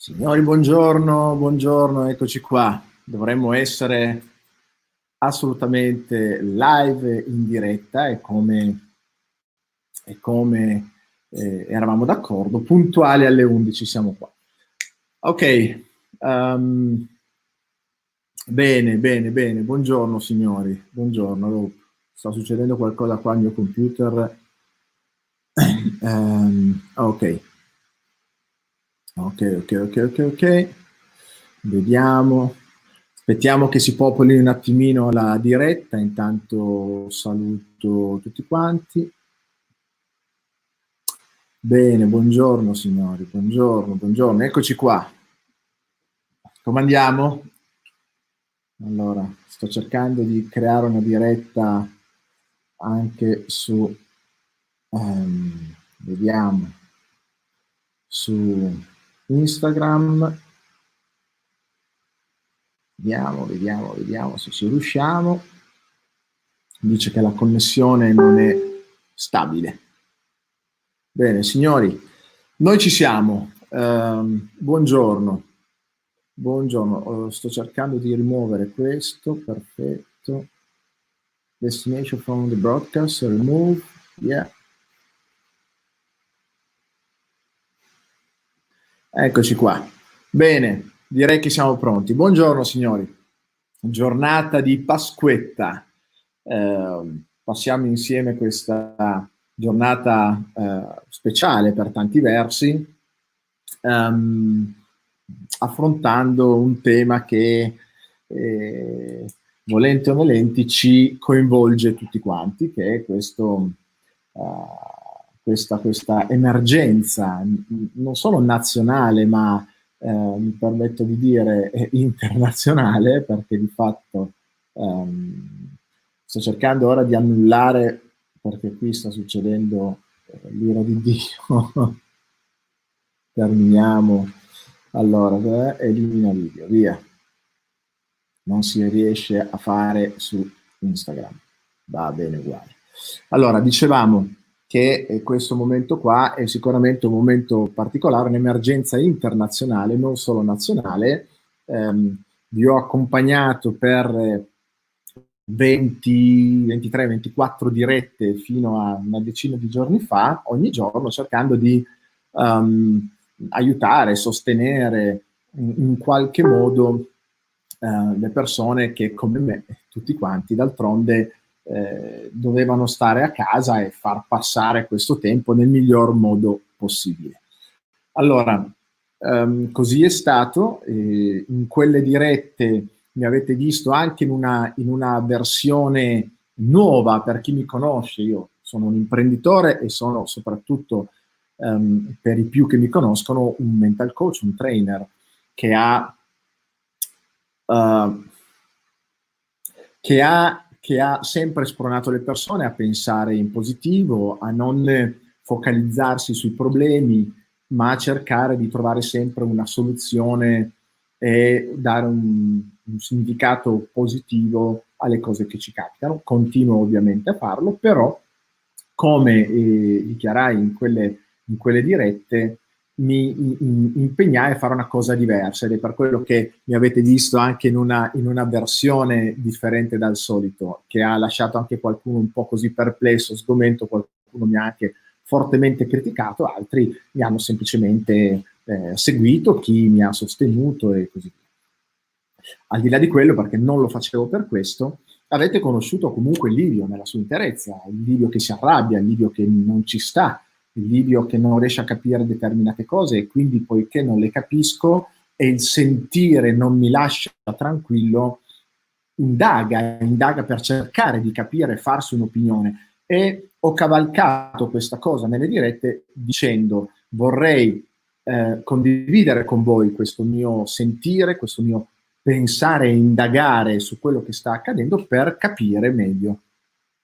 Signori, buongiorno, buongiorno, eccoci qua. Dovremmo essere assolutamente live in diretta e come, e come eh, eravamo d'accordo, puntuali alle 11 siamo qua. Ok, um, bene, bene, bene, buongiorno signori, buongiorno. Sta succedendo qualcosa qua al mio computer. Um, ok. Ok, ok, ok, ok, ok. Vediamo. Aspettiamo che si popoli un attimino la diretta. Intanto saluto tutti quanti. Bene, buongiorno signori, buongiorno, buongiorno. Eccoci qua. Come andiamo? Allora, sto cercando di creare una diretta anche su, um, vediamo, su Instagram. Vediamo, vediamo, vediamo se ci riusciamo. Dice che la connessione non è stabile. Bene, signori, noi ci siamo. Um, buongiorno. Buongiorno, oh, sto cercando di rimuovere questo, perfetto. Destination from the broadcast, remove, yeah. Eccoci qua. Bene, direi che siamo pronti. Buongiorno signori. Giornata di Pasquetta. Eh, passiamo insieme questa giornata eh, speciale per tanti versi, ehm, affrontando un tema che, eh, volenti o nolenti, ci coinvolge tutti quanti, che è questo... Uh, questa, questa emergenza, non solo nazionale, ma eh, mi permetto di dire eh, internazionale, perché di fatto ehm, sto cercando ora di annullare, perché qui sta succedendo eh, l'ira di Dio. Terminiamo. Allora, elimina video, via. Non si riesce a fare su Instagram. Va bene uguale. Allora, dicevamo, che questo momento qua è sicuramente un momento particolare, un'emergenza internazionale, non solo nazionale. Eh, vi ho accompagnato per 20, 23, 24 dirette fino a una decina di giorni fa, ogni giorno cercando di um, aiutare, sostenere in, in qualche modo uh, le persone che come me, tutti quanti, d'altronde eh, dovevano stare a casa e far passare questo tempo nel miglior modo possibile. Allora, ehm, così è stato. Eh, in quelle dirette mi avete visto anche in una, in una versione nuova per chi mi conosce. Io sono un imprenditore e sono soprattutto um, per i più che mi conoscono un mental coach, un trainer che ha, uh, che ha che ha sempre spronato le persone a pensare in positivo, a non focalizzarsi sui problemi, ma a cercare di trovare sempre una soluzione e dare un, un significato positivo alle cose che ci capitano. Continuo ovviamente a farlo, però come eh, dichiarai in quelle, in quelle dirette, mi impegnai a fare una cosa diversa ed è per quello che mi avete visto anche in una, in una, versione differente dal solito, che ha lasciato anche qualcuno un po' così perplesso, sgomento, qualcuno mi ha anche fortemente criticato, altri mi hanno semplicemente eh, seguito, chi mi ha sostenuto e così via. Al di là di quello, perché non lo facevo per questo, avete conosciuto comunque Livio nella sua interezza, il Livio che si arrabbia, il Livio che non ci sta, il Livio che non riesce a capire determinate cose e quindi poiché non le capisco e il sentire non mi lascia tranquillo, indaga, indaga per cercare di capire e farsi un'opinione. E ho cavalcato questa cosa nelle dirette dicendo vorrei eh, condividere con voi questo mio sentire, questo mio pensare e indagare su quello che sta accadendo per capire meglio,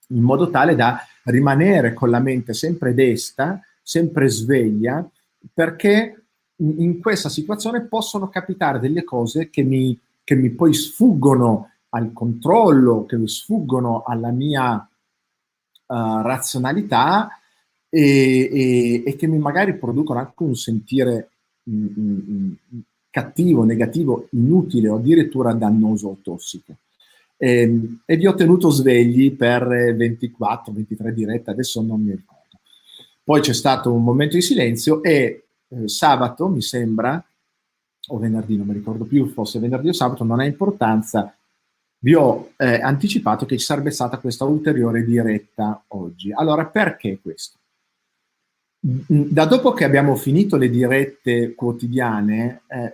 in modo tale da rimanere con la mente sempre desta, sempre sveglia, perché in questa situazione possono capitare delle cose che mi, che mi poi sfuggono al controllo, che mi sfuggono alla mia uh, razionalità e, e, e, che mi magari producono anche un sentire mh, mm, mh, mm, cattivo, negativo, inutile o addirittura dannoso o tossico. E, ehm, e vi ho tenuto svegli per 24-23 dirette, adesso non mi ricordo. Poi c'è stato un momento di silenzio e eh, sabato, mi sembra, o venerdì, non mi ricordo più, forse venerdì o sabato, non ha importanza, vi ho eh, anticipato che ci sarebbe stata questa ulteriore diretta oggi. Allora, perché questo? Da dopo che abbiamo finito le dirette quotidiane, eh,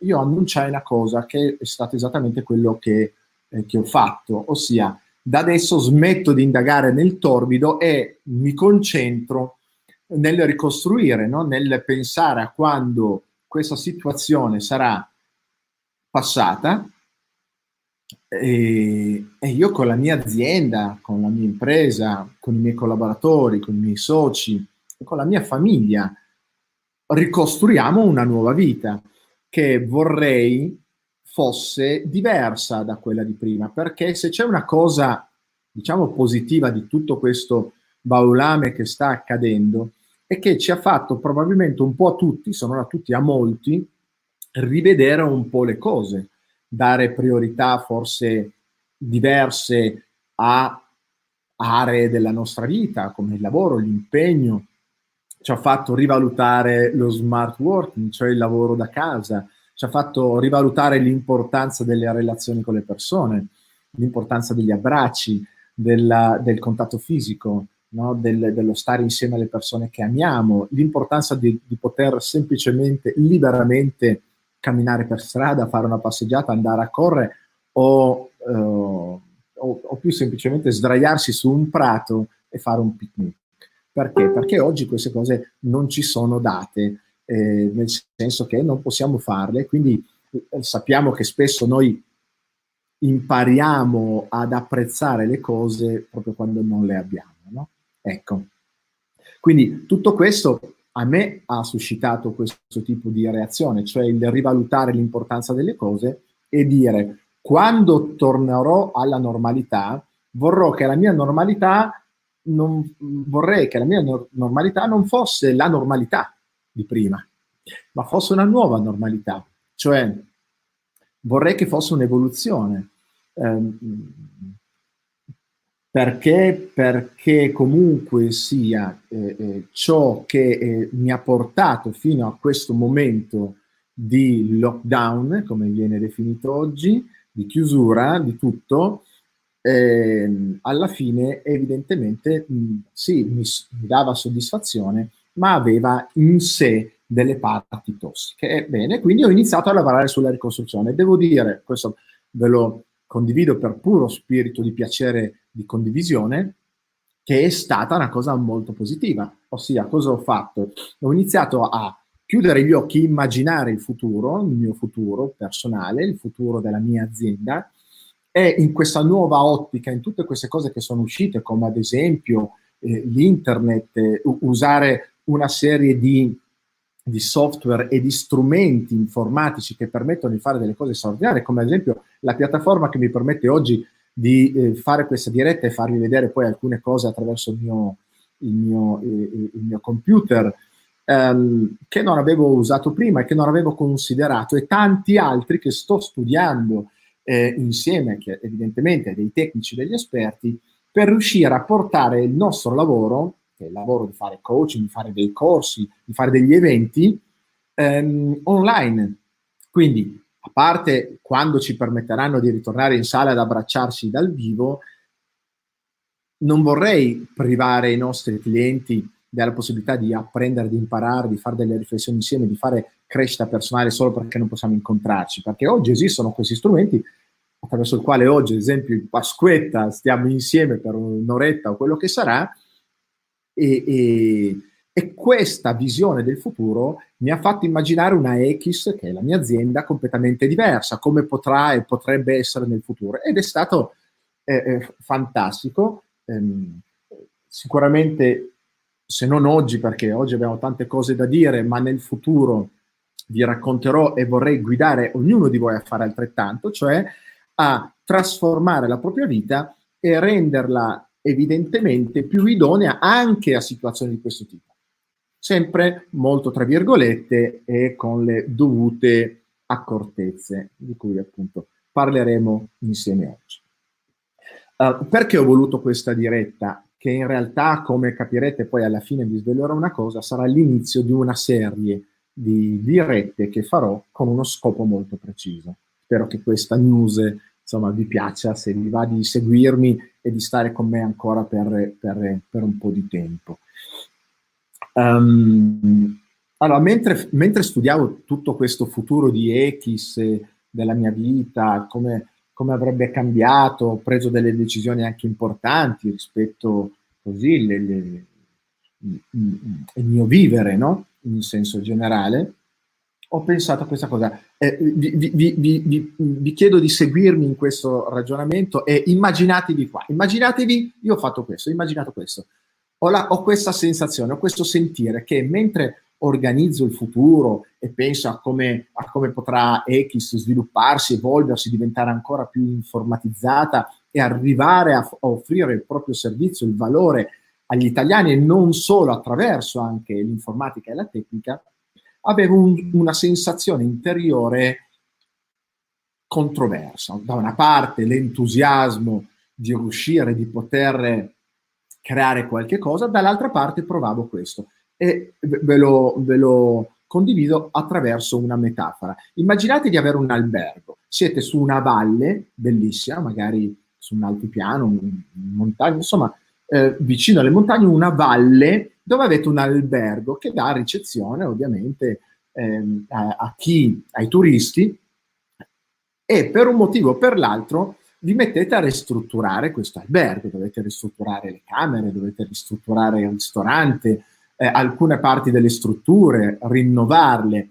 io annunciai una cosa che è stato esattamente quello che, eh, che ho fatto, ossia da adesso smetto di indagare nel torbido e mi concentro nel ricostruire, no? nel pensare a quando questa situazione sarà passata e, e, io con la mia azienda, con la mia impresa, con i miei collaboratori, con i miei soci, con la mia famiglia, ricostruiamo una nuova vita che vorrei fosse diversa da quella di prima, perché se c'è una cosa, diciamo, positiva di tutto questo baulame che sta accadendo, è che ci ha fatto probabilmente un po' a tutti, se non a tutti, a molti, rivedere un po' le cose, dare priorità forse diverse a aree della nostra vita, come il lavoro, l'impegno, ci ha fatto rivalutare lo smart working, cioè il lavoro da casa, ci ha fatto rivalutare l'importanza delle relazioni con le persone, l'importanza degli abbracci, della, del contatto fisico, no? del, dello stare insieme alle persone che amiamo, l'importanza di, di, poter semplicemente, liberamente camminare per strada, fare una passeggiata, andare a correre o, uh, o, o più semplicemente sdraiarsi su un prato e fare un picnic. Perché? Perché oggi queste cose non ci sono date, eh, nel senso che non possiamo farle, quindi eh, sappiamo che spesso noi impariamo ad apprezzare le cose proprio quando non le abbiamo. No? Ecco. Quindi tutto questo a me ha suscitato questo tipo di reazione, cioè il rivalutare l'importanza delle cose e dire quando tornerò alla normalità, vorrò che la mia normalità non, vorrei che la mia no- normalità non fosse la normalità di prima, ma fosse una nuova normalità, cioè vorrei che fosse un'evoluzione. Eh, perché? Perché comunque sia eh, eh, ciò che eh, mi ha portato fino a questo momento di lockdown, come viene definito oggi, di chiusura di tutto, eh, alla fine evidentemente mh, sì, mi, mi, dava soddisfazione, ma aveva in sé delle parti tossiche. Ebbene, quindi ho iniziato a lavorare sulla ricostruzione. Devo dire, questo ve lo condivido per puro spirito di piacere di condivisione, che è stata una cosa molto positiva. Ossia, cosa ho fatto? Ho iniziato a chiudere gli occhi, immaginare il futuro, il mio futuro personale, il futuro della mia azienda, e in questa nuova ottica, in tutte queste cose che sono uscite, come ad esempio eh, l'internet, eh, usare una serie di, di, software e di strumenti informatici che permettono di fare delle cose straordinarie, come ad esempio la piattaforma che mi permette oggi di eh, fare questa diretta e farvi vedere poi alcune cose attraverso il mio, il mio, eh, il mio computer, ehm, che non avevo usato prima e che non avevo considerato, e tanti altri che sto studiando eh, insieme che evidentemente dei tecnici, degli esperti, per riuscire a portare il nostro lavoro, il lavoro di fare coaching, di fare dei corsi, di fare degli eventi, ehm, online. Quindi, a parte quando ci permetteranno di ritornare in sala ad abbracciarci dal vivo, non vorrei privare i nostri clienti della possibilità di apprendere, di imparare, di fare delle riflessioni insieme, di fare crescita personale solo perché non possiamo incontrarci, perché oggi esistono questi strumenti attraverso il quale oggi, ad esempio, in Pasquetta stiamo insieme per un'oretta o quello che sarà, e, e, e, questa visione del futuro mi ha fatto immaginare una X, che è la mia azienda, completamente diversa, come potrà e potrebbe essere nel futuro. Ed è stato eh, eh, fantastico. Ehm, sicuramente, se non oggi, perché oggi abbiamo tante cose da dire, ma nel futuro vi racconterò e vorrei guidare ognuno di voi a fare altrettanto, cioè a trasformare la propria vita e renderla evidentemente più idonea anche a situazioni di questo tipo. sempre molto tra virgolette e con le dovute accortezze di cui appunto parleremo insieme oggi. Uh, perché ho voluto questa diretta? Che in realtà, come capirete, poi alla fine vi svelerò una cosa, sarà l'inizio di una serie di dirette che farò con uno scopo molto preciso. Spero che questa news insomma, vi piaccia, se vi va di seguirmi e di stare con me ancora per, per, per un po' di tempo. Um, allora, mentre, mentre, studiavo tutto questo futuro di Echis, della mia vita, come, come, avrebbe cambiato, ho preso delle decisioni anche importanti rispetto così le, le, il mio vivere, no? In senso generale, ho pensato a questa cosa. Eh, vi, vi, vi, vi, chiedo di seguirmi in questo ragionamento e immaginatevi qua. Immaginatevi, io ho fatto questo, ho immaginato questo. Ho, la, ho questa sensazione, ho questo sentire che mentre organizzo il futuro e penso a come, a come potrà X svilupparsi, evolversi, diventare ancora più informatizzata e arrivare a, a offrire il proprio servizio, il valore agli italiani e non solo attraverso anche l'informatica e la tecnica, avevo un, una sensazione interiore controversa. Da una parte l'entusiasmo di riuscire, di poter creare qualche cosa, dall'altra parte provavo questo e ve lo, ve lo condivido attraverso una metafora. Immaginate di avere un albergo, siete su una valle bellissima, magari su un altipiano, un, montagna, insomma, eh, vicino alle montagne, una valle dove avete un albergo che dà ricezione ovviamente ehm, a, a chi, ai turisti e per un motivo o per l'altro vi mettete a ristrutturare questo albergo, dovete ristrutturare le camere, dovete ristrutturare il ristorante, eh, alcune parti delle strutture, rinnovarle.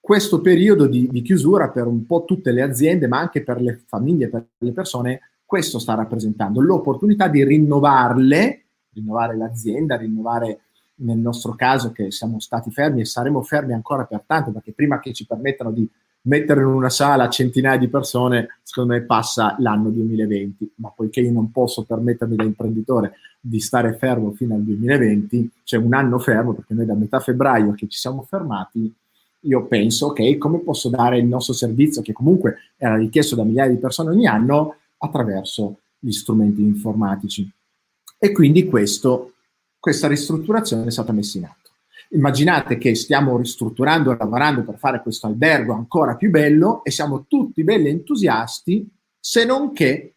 Questo periodo di, di, chiusura per un po' tutte le aziende, ma anche per le famiglie, per le persone, questo sta rappresentando l'opportunità di rinnovarle, rinnovare l'azienda, rinnovare nel nostro caso che siamo stati fermi e saremo fermi ancora per tanto, perché prima che ci permettano di mettere in una sala centinaia di persone, secondo me passa l'anno 2020, ma poiché io non posso permettermi da imprenditore di stare fermo fino al 2020, cioè un anno fermo, perché noi da metà febbraio che ci siamo fermati, io penso, ok, come posso dare il nostro servizio, che comunque era richiesto da migliaia di persone ogni anno, attraverso gli strumenti informatici. E quindi questo, questa ristrutturazione è stata messa in atto. Immaginate che stiamo ristrutturando e lavorando per fare questo albergo ancora più bello e siamo tutti belli entusiasti, se non che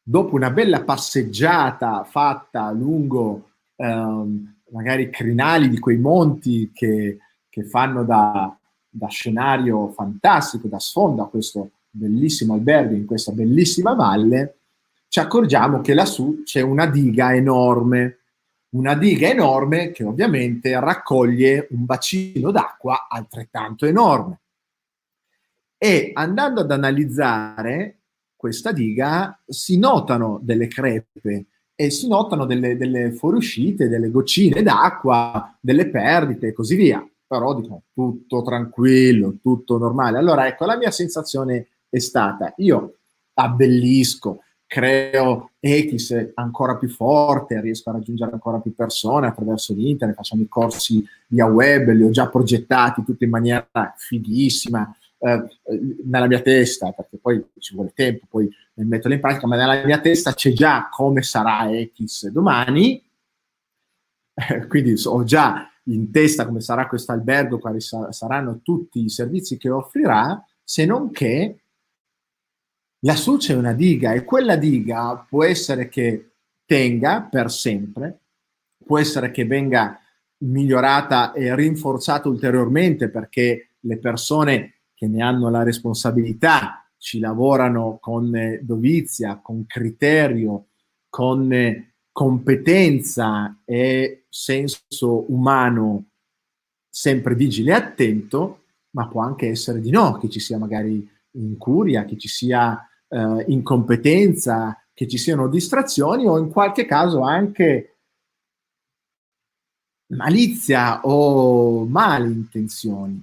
dopo una bella passeggiata fatta lungo ehm, magari crinali di quei monti che, che fanno da, da, scenario fantastico, da sfondo a questo bellissimo albergo in questa bellissima valle, ci accorgiamo che lassù c'è una diga enorme una diga enorme che ovviamente raccoglie un bacino d'acqua altrettanto enorme. E andando ad analizzare questa diga si notano delle crepe e si notano delle, delle fuoriuscite, delle goccine d'acqua, delle perdite e così via. Però dicono tutto tranquillo, tutto normale. Allora ecco, la mia sensazione è stata, io abbellisco, creo X ancora più forte, riesco a raggiungere ancora più persone attraverso l'internet, facciamo i corsi via web, li ho già progettati tutti in maniera fighissima eh, nella mia testa, perché poi ci vuole tempo, poi li metterli in pratica, ma nella mia testa c'è già come sarà X domani, quindi ho già in testa come sarà questo albergo, quali sa- saranno tutti i servizi che offrirà, se non che lassù c'è una diga e quella diga può essere che tenga per sempre, può essere che venga migliorata e rinforzata ulteriormente perché le persone che ne hanno la responsabilità ci lavorano con eh, dovizia, con criterio, con eh, competenza e senso umano sempre vigile e attento, ma può anche essere di no, che ci sia magari incuria, che ci sia eh, incompetenza, che ci siano distrazioni o in qualche caso anche malizia o malintenzioni.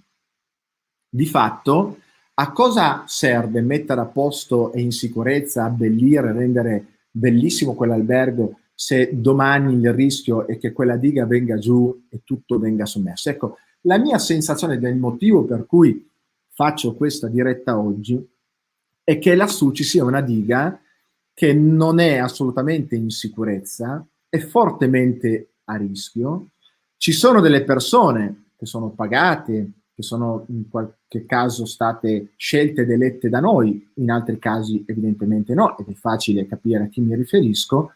Di fatto, a cosa serve mettere a posto e in sicurezza, abbellire, rendere bellissimo quell'albergo se domani il rischio è che quella diga venga giù e tutto venga sommerso. Ecco, la mia sensazione del motivo per cui faccio questa diretta oggi è che lassù ci sia una diga che non è assolutamente in sicurezza, è fortemente a rischio. Ci sono delle persone che sono pagate, che sono in qualche caso state scelte ed elette da noi, in altri casi evidentemente no, ed è facile capire a chi mi riferisco,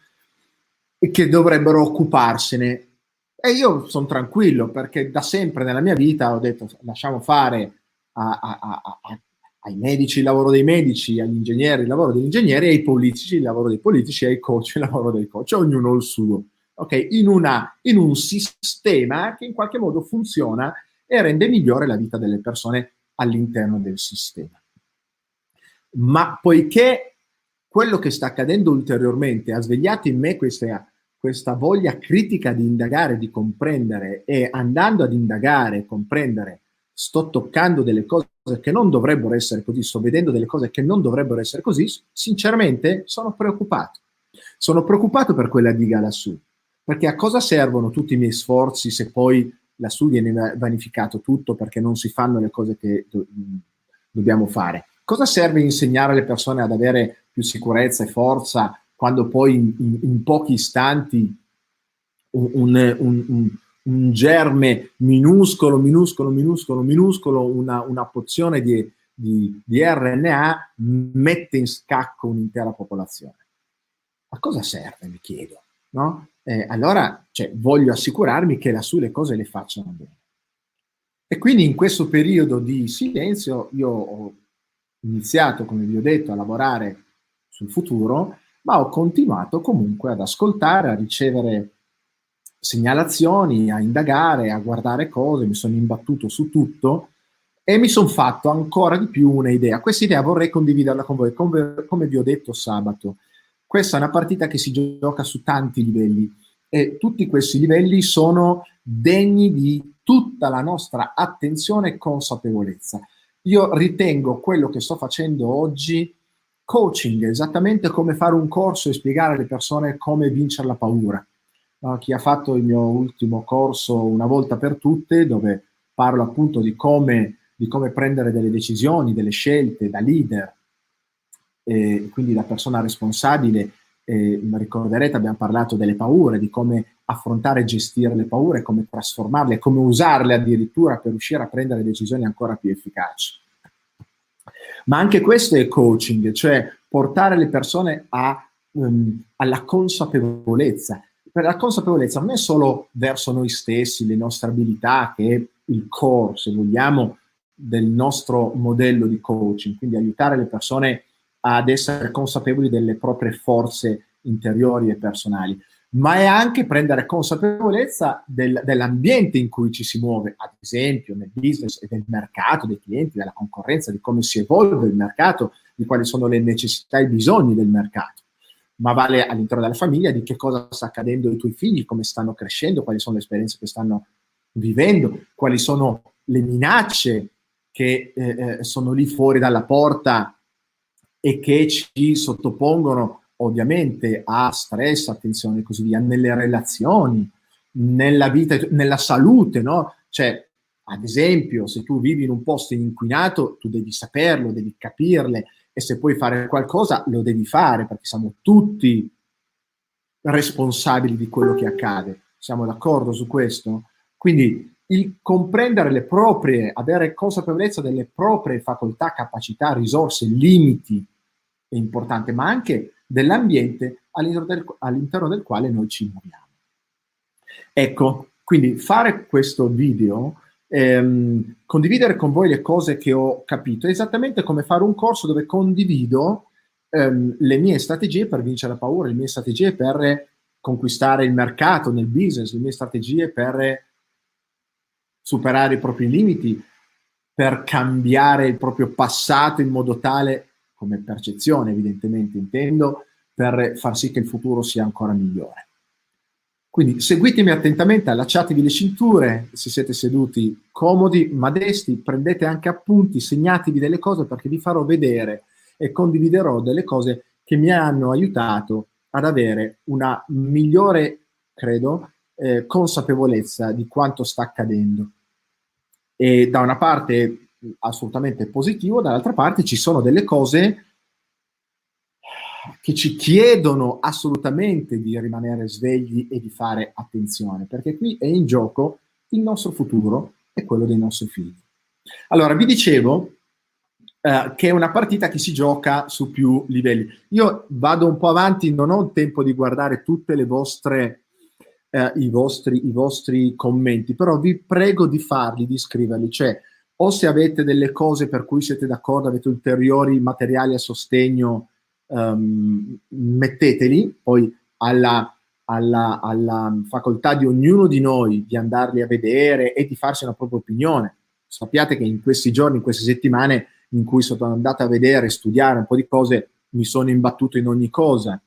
e che dovrebbero occuparsene. E io sono tranquillo perché da sempre nella mia vita ho detto lasciamo fare a, a, a, ai medici il lavoro dei medici, agli ingegneri il lavoro degli ingegneri, ai politici il lavoro dei politici, ai coach il lavoro dei coach, ognuno il suo. Ok, in, una, in un sistema che in qualche modo funziona e rende migliore la vita delle persone all'interno del sistema. Ma poiché quello che sta accadendo ulteriormente ha svegliato in me questa, questa voglia critica di indagare, di comprendere e andando ad indagare comprendere, sto toccando delle cose che non dovrebbero essere così, sto vedendo delle cose che non dovrebbero essere così, sinceramente sono preoccupato. Sono preoccupato per quella diga lassù, perché a cosa servono tutti i miei sforzi se poi lassù viene vanificato tutto perché non si fanno le cose che do- dobbiamo fare? Cosa serve insegnare alle persone ad avere più sicurezza e forza quando poi in, in, in pochi istanti un, un, un, un, germe minuscolo, minuscolo, minuscolo, minuscolo, una, una pozione di, di, di RNA mette in scacco un'intera popolazione? A cosa serve, mi chiedo? No? Eh, allora cioè, voglio assicurarmi che lassù le cose le facciano bene. E quindi in questo periodo di silenzio io ho iniziato, come vi ho detto, a lavorare sul futuro, ma ho continuato comunque ad ascoltare, a ricevere segnalazioni, a indagare, a guardare cose, mi sono imbattuto su tutto e mi sono fatto ancora di più un'idea. Questa idea vorrei condividerla con voi, come, come vi ho detto sabato. Questa è una partita che si gioca su tanti livelli e tutti questi livelli sono degni di tutta la nostra attenzione e consapevolezza. Io ritengo quello che sto facendo oggi coaching, esattamente come fare un corso e spiegare alle persone come vincere la paura. Chi ha fatto il mio ultimo corso una volta per tutte, dove parlo appunto di come, di come prendere delle decisioni, delle scelte da leader, e quindi da persona responsabile, eh, ricorderete abbiamo parlato delle paure, di come affrontare e gestire le paure, come trasformarle, come usarle addirittura per riuscire a prendere decisioni ancora più efficaci. Ma anche questo è coaching, cioè portare le persone a, um, alla consapevolezza. La consapevolezza non è solo verso noi stessi, le nostre abilità, che è il core, se vogliamo, del nostro modello di coaching, quindi aiutare le persone ad essere consapevoli delle proprie forze interiori e personali, ma è anche prendere consapevolezza del, dell'ambiente in cui ci si muove, ad esempio nel business e del mercato, dei clienti, della concorrenza, di come si evolve il mercato, di quali sono le necessità e i bisogni del mercato. Ma vale all'interno della famiglia di che cosa sta accadendo ai tuoi figli, come stanno crescendo, quali sono le esperienze che stanno vivendo, quali sono le minacce che eh, eh sono lì fuori dalla porta e che ci sottopongono ovviamente a stress, attenzione e così via, nelle relazioni, nella vita, nella salute, no? Cioè, ad esempio, se tu vivi in un posto inquinato, tu devi saperlo, devi capirle e se puoi fare qualcosa lo devi fare perché siamo tutti responsabili di quello che accade. Siamo d'accordo su questo? Quindi il comprendere le proprie, avere consapevolezza delle proprie facoltà, capacità, risorse, limiti è importante, ma anche dell'ambiente all'interno del, all'interno del quale noi ci muoviamo. Ecco, quindi fare questo video, ehm, condividere con voi le cose che ho capito, è esattamente come fare un corso dove condivido ehm, le mie strategie per vincere la paura, le mie strategie per conquistare il mercato nel business, le mie strategie per superare i propri limiti, per cambiare il proprio passato in modo tale come percezione evidentemente intendo, per far sì che il futuro sia ancora migliore. Quindi seguitemi attentamente, allacciatevi le cinture, se siete seduti comodi, modesti, prendete anche appunti, segnatevi delle cose perché vi farò vedere e condividerò delle cose che mi hanno aiutato ad avere una migliore, credo, eh, consapevolezza di quanto sta accadendo. E da una parte assolutamente positivo, dall'altra parte ci sono delle cose che ci chiedono assolutamente di rimanere svegli e di fare attenzione, perché qui è in gioco il nostro futuro e quello dei nostri figli. Allora, vi dicevo eh, che è una partita che si gioca su più livelli. Io vado un po' avanti, non ho il tempo di guardare tutte le vostre eh, i, vostri, i vostri commenti, però vi prego di farli, di scriverli, cioè o se avete delle cose per cui siete d'accordo, avete ulteriori materiali a sostegno, um, metteteli, poi alla, alla, alla, facoltà di ognuno di noi di andarli a vedere e di farsi una propria opinione. Sappiate che in questi giorni, in queste settimane in cui sono andato a vedere, studiare un po' di cose, mi sono imbattuto in ogni cosa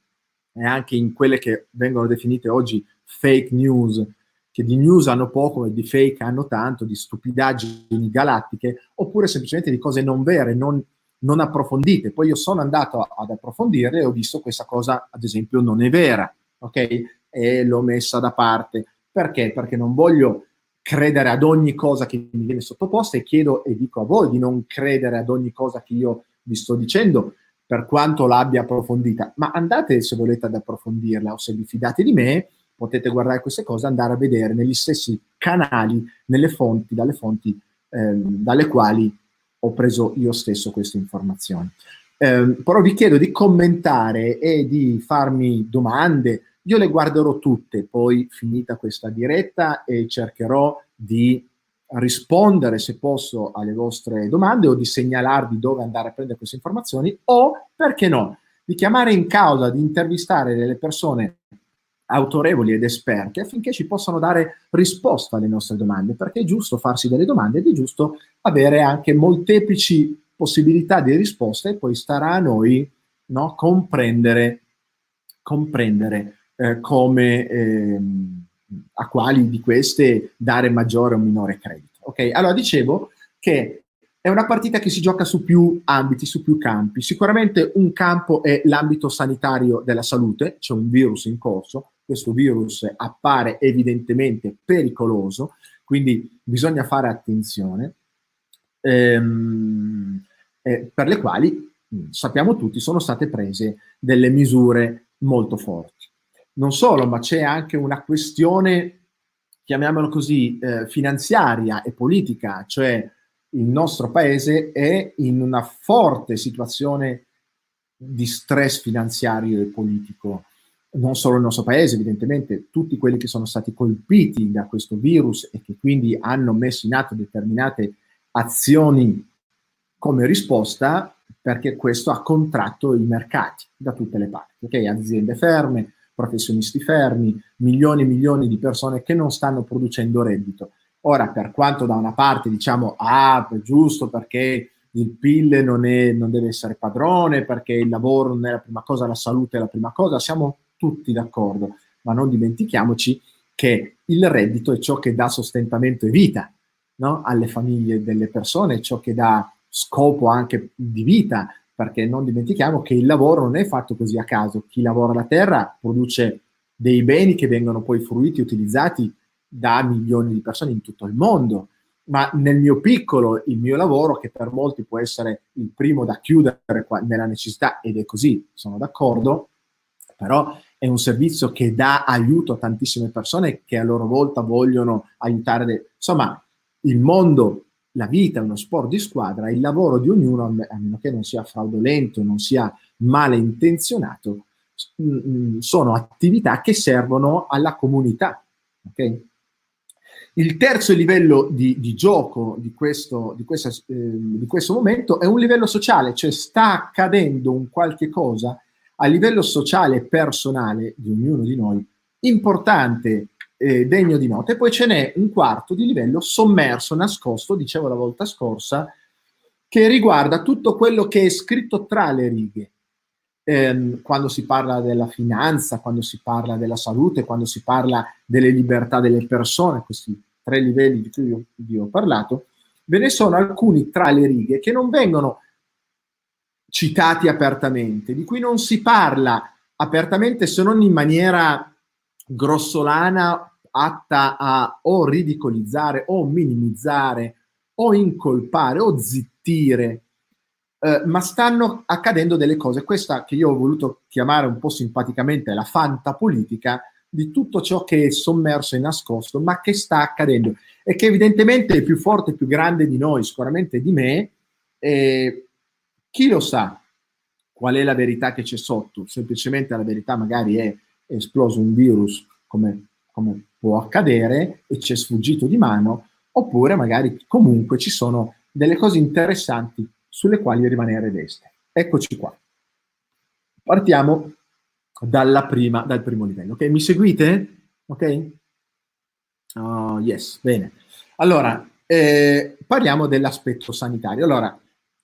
e anche in quelle che vengono definite oggi fake news, che di news hanno poco e di fake hanno tanto, di stupidaggini galattiche, oppure semplicemente di cose non vere, non, non approfondite. Poi io sono andato ad approfondire e ho visto questa cosa, ad esempio, non è vera, ok? E l'ho messa da parte. Perché? Perché non voglio credere ad ogni cosa che mi viene sottoposta e chiedo e dico a voi di non credere ad ogni cosa che io vi sto dicendo, per quanto l'abbia approfondita, ma andate se volete ad approfondirla o se vi fidate di me, potete guardare queste cose, andare a vedere negli stessi canali, nelle fonti, dalle fonti eh, dalle quali ho preso io stesso queste informazioni. Eh, però vi chiedo di commentare e di farmi domande. Io le guarderò tutte, poi finita questa diretta e cercherò di rispondere se posso alle vostre domande o di segnalarvi dove andare a prendere queste informazioni o, perché no, di chiamare in causa, di intervistare delle persone autorevoli ed esperti affinché ci possano dare risposta alle nostre domande, perché è giusto farsi delle domande ed è giusto avere anche molteplici possibilità di risposta e poi starà a noi no, comprendere, comprendere eh, come, eh, a quali di queste dare maggiore o minore credito. Ok, allora dicevo che è una partita che si gioca su più ambiti, su più campi. Sicuramente un campo è l'ambito sanitario della salute, c'è un virus in corso, questo virus appare evidentemente pericoloso, quindi bisogna fare attenzione, ehm, eh, per le quali mm, sappiamo tutti sono state prese delle misure molto forti. Non solo, ma c'è anche una questione, chiamiamolo così, eh, finanziaria e politica, cioè il nostro paese è in una forte situazione di stress finanziario e politico non solo il nostro paese, evidentemente tutti quelli che sono stati colpiti da questo virus e che quindi hanno messo in atto determinate azioni come risposta, perché questo ha contratto i mercati da tutte le parti, okay? aziende ferme, professionisti fermi, milioni e milioni di persone che non stanno producendo reddito. Ora, per quanto da una parte diciamo, ah, è giusto perché il PIL non, è, non deve essere padrone, perché il lavoro non è la prima cosa, la salute è la prima cosa, siamo tutti d'accordo, ma non dimentichiamoci che il reddito è ciò che dà sostentamento e vita no? alle famiglie delle persone, ciò che dà scopo anche di vita, perché non dimentichiamo che il lavoro non è fatto così a caso. Chi lavora la terra produce dei beni che vengono poi fruiti e utilizzati da milioni di persone in tutto il mondo. Ma nel mio piccolo, il mio lavoro, che per molti può essere il primo da chiudere nella necessità, ed è così, sono d'accordo, però è un servizio che dà aiuto a tantissime persone che a loro volta vogliono aiutare. Le... Insomma, il mondo, la vita è uno sport di squadra, il lavoro di ognuno, a meno che non sia fraudolento, non sia male intenzionato, mm, mm, sono attività che servono alla comunità. Okay? Il terzo livello di, di gioco di questo, di, questa, eh, di questo momento è un livello sociale, cioè sta accadendo un qualche cosa a livello sociale e personale di ognuno di noi importante, eh, degno di nota. E poi ce n'è un quarto di livello sommerso, nascosto, dicevo la volta scorsa, che riguarda tutto quello che è scritto tra le righe. Eh, quando si parla della finanza, quando si parla della salute, quando si parla delle libertà delle persone, questi tre livelli di cui vi ho parlato, ve ne sono alcuni tra le righe che non vengono citati apertamente, di cui non si parla apertamente, se non in maniera grossolana, atta a o ridicolizzare o minimizzare o incolpare o zittire, eh, ma stanno accadendo delle cose. Questa che io ho voluto chiamare un po' simpaticamente la fantapolitica di tutto ciò che è sommerso e nascosto, ma che sta accadendo e che evidentemente è più forte, più grande di noi, sicuramente di me. E chi lo sa qual è la verità che c'è sotto? Semplicemente la verità magari è, esploso un virus come, come può accadere e ci è sfuggito di mano, oppure magari comunque ci sono delle cose interessanti sulle quali rimanere deste. Eccoci qua. Partiamo prima, dal primo livello. Ok, mi seguite? Ok? Oh, yes, bene. Allora, eh, parliamo dell'aspetto sanitario. Allora,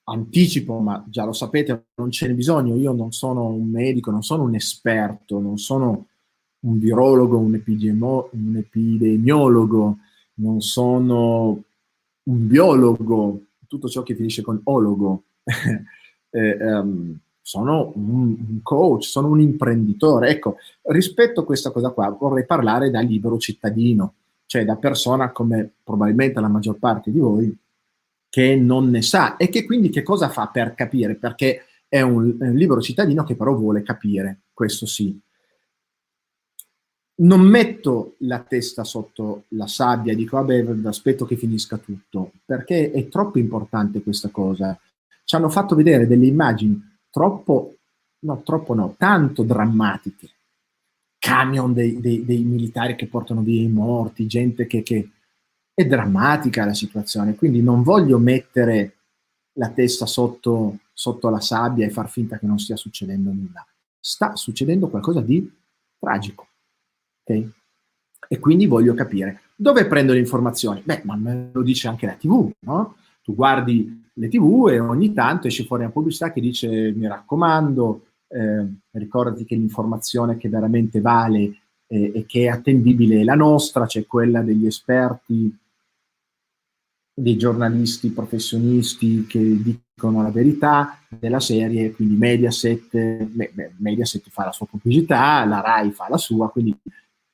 anticipo, ma già lo sapete, non ce n'è bisogno. Io non sono un medico, non sono un esperto, non sono un virologo, un, epidemo- un epidemiologo, non sono un biologo, tutto ciò che finisce con ologo. eh, um, sono un, un, coach, sono un imprenditore. Ecco, rispetto a questa cosa qua vorrei parlare da libero cittadino, cioè da persona come probabilmente la maggior parte di voi che non ne sa e che quindi che cosa fa per capire, perché è un, un libero cittadino che però vuole capire, questo sì. Non metto la testa sotto la sabbia e dico vabbè aspetto che finisca tutto, perché è troppo importante questa cosa. Ci hanno fatto vedere delle immagini troppo, no, troppo no, tanto drammatiche. Camion dei, dei, dei militari che portano via i morti, gente che, che è drammatica la situazione, quindi non voglio mettere la testa sotto, sotto, la sabbia e far finta che non stia succedendo nulla. Sta succedendo qualcosa di tragico. Okay? E quindi voglio capire dove prendo le informazioni. Beh, ma me lo dice anche la TV, no? Tu guardi le tv e ogni tanto esce fuori una pubblicità che dice mi raccomando, eh, ricordati che l'informazione che veramente vale e, e che è attendibile è la nostra, cioè quella degli esperti, dei giornalisti professionisti che dicono la verità della serie, quindi Mediaset, beh, Mediaset fa la sua pubblicità, la RAI fa la sua, quindi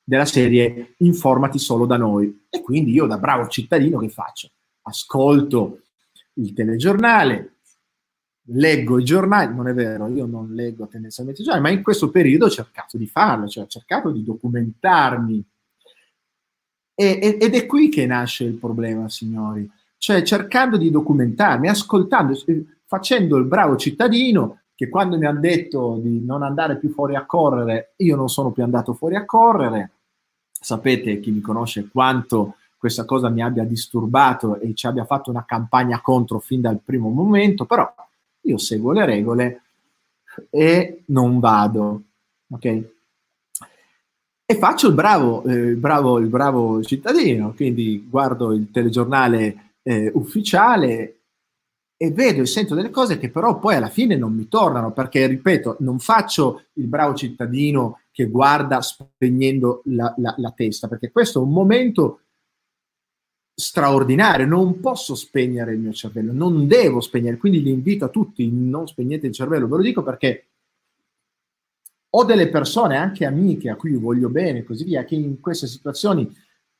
della serie informati solo da noi. E quindi io da bravo cittadino che faccio? Ascolto il telegiornale, leggo i giornali, non è vero, io non leggo tendenzialmente i giornali, ma in questo periodo ho cercato di farlo, cioè ho cercato di documentarmi. E, ed è qui che nasce il problema, signori. Cioè cercando di documentarmi, ascoltando, facendo il bravo cittadino che quando mi hanno detto di non andare più fuori a correre, io non sono più andato fuori a correre. Sapete, chi mi conosce, quanto questa cosa mi abbia disturbato e ci abbia fatto una campagna contro fin dal primo momento, però io seguo le regole e non vado, ok? E faccio il bravo, eh, bravo, il bravo cittadino, quindi guardo il telegiornale eh, ufficiale e vedo e sento delle cose che però poi alla fine non mi tornano, perché ripeto, non faccio il bravo cittadino che guarda spegnendo la, la, la testa, perché questo è un momento straordinario, non posso spegnere il mio cervello, non devo spegnere, quindi li invito a tutti, non spegnete il cervello, ve lo dico perché ho delle persone, anche amiche a cui voglio bene così via, che in queste situazioni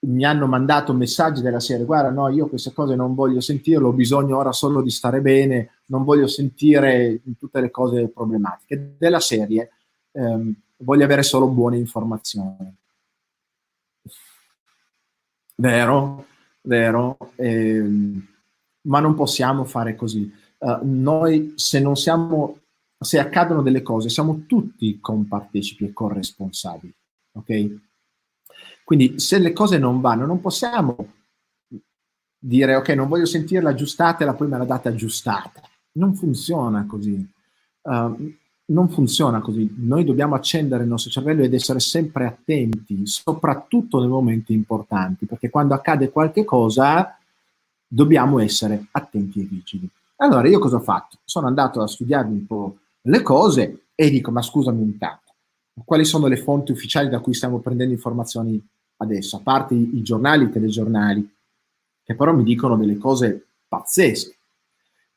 mi hanno mandato messaggi della serie, guarda no, io queste cose non voglio sentirlo, ho bisogno ora solo di stare bene, non voglio sentire tutte le cose problematiche. Della serie ehm, voglio avere solo buone informazioni. Vero? vero? Eh, ma non possiamo fare così. Uh, noi, se non siamo, se accadono delle cose, siamo tutti compartecipi e corresponsabili, ok? Quindi se le cose non vanno, non possiamo dire, ok, non voglio sentirla aggiustatela, poi me la date aggiustata. Non funziona così. Uh, non funziona così. Noi dobbiamo accendere il nostro cervello ed essere sempre attenti, soprattutto nei momenti importanti, perché quando accade qualche cosa dobbiamo essere attenti e vigili. Allora io cosa ho fatto? Sono andato a studiarmi un po' le cose e dico, ma scusami un tanto, quali sono le fonti ufficiali da cui stiamo prendendo informazioni adesso? A parte i, giornali, i telegiornali, che però mi dicono delle cose pazzesche,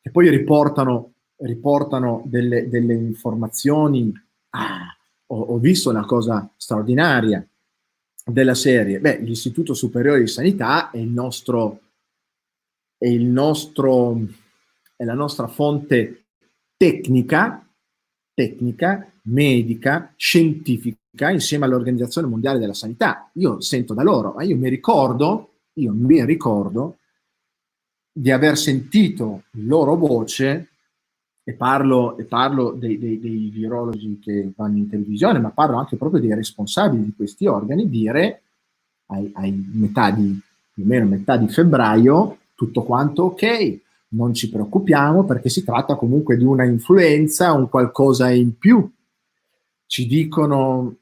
che poi riportano riportano delle, delle informazioni, ah, ho, ho visto una cosa straordinaria della serie. Beh, l'Istituto Superiore di Sanità è il nostro, è il nostro, è la nostra fonte tecnica, tecnica, medica, scientifica, insieme all'Organizzazione Mondiale della Sanità. Io sento da loro, ma io mi ricordo, io mi ricordo di aver sentito loro voce e parlo, e parlo dei, dei, dei, virologi che vanno in televisione, ma parlo anche proprio dei responsabili di questi organi, dire ai, ai metà di, più metà di febbraio, tutto quanto ok, non ci preoccupiamo perché si tratta comunque di una influenza, un qualcosa in più. Ci dicono,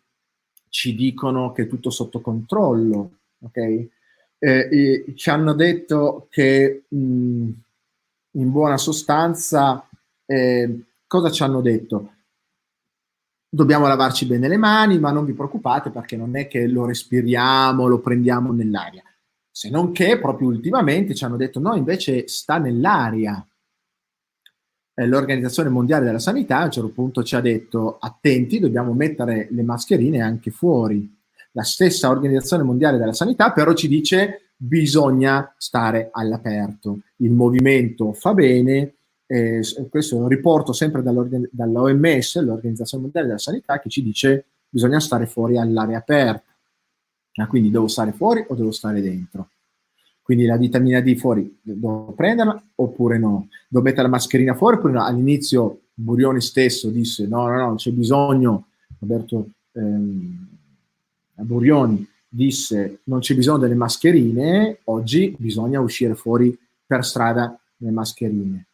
ci dicono che è tutto sotto controllo, ok? Eh, ci hanno detto che mh, in buona sostanza eh, cosa ci hanno detto? Dobbiamo lavarci bene le mani, ma non vi preoccupate perché non è che lo respiriamo, lo prendiamo nell'aria. Se non che proprio ultimamente ci hanno detto no, invece sta nell'aria. Eh, L'Organizzazione Mondiale della Sanità a un certo punto ci ha detto attenti, dobbiamo mettere le mascherine anche fuori. La stessa Organizzazione Mondiale della Sanità però ci dice bisogna stare all'aperto. Il movimento fa bene, eh, questo è un riporto sempre dall'OMS, l'Organizzazione Mondiale della Sanità, che ci dice bisogna stare fuori all'aria aperta. Ah, quindi devo stare fuori o devo stare dentro? Quindi la vitamina D fuori devo prenderla oppure no? Devo mettere la mascherina fuori oppure no? All'inizio Burioni stesso disse no, no, no, non c'è bisogno, Roberto ehm, Burioni disse non c'è bisogno delle mascherine, oggi bisogna uscire fuori per strada le mascherine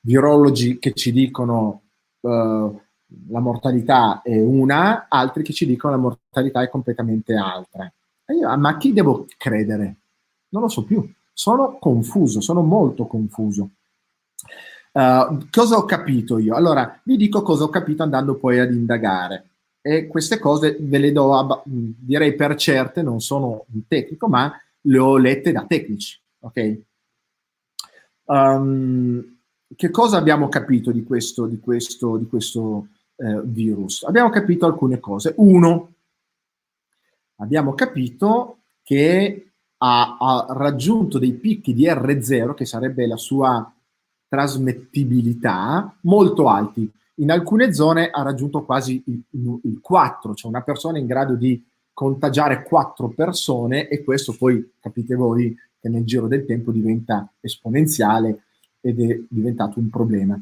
virologi che ci dicono uh, la mortalità è una, altri che ci dicono la mortalità è completamente altra. Io, ma a chi devo credere? Non lo so più. Sono confuso, sono molto confuso. Uh, cosa ho capito io? Allora, vi dico cosa ho capito andando poi ad indagare. E queste cose ve le do, ab- direi per certe, non sono un tecnico, ma le ho lette da tecnici. Ok? Um, che cosa abbiamo capito di questo, di questo, di questo eh, virus? Abbiamo capito alcune cose. Uno, abbiamo capito che ha, ha, raggiunto dei picchi di R0, che sarebbe la sua trasmettibilità, molto alti. In alcune zone ha raggiunto quasi il, il 4, cioè una persona in grado di contagiare 4 persone e questo poi capite voi che nel giro del tempo diventa esponenziale ed è diventato un problema.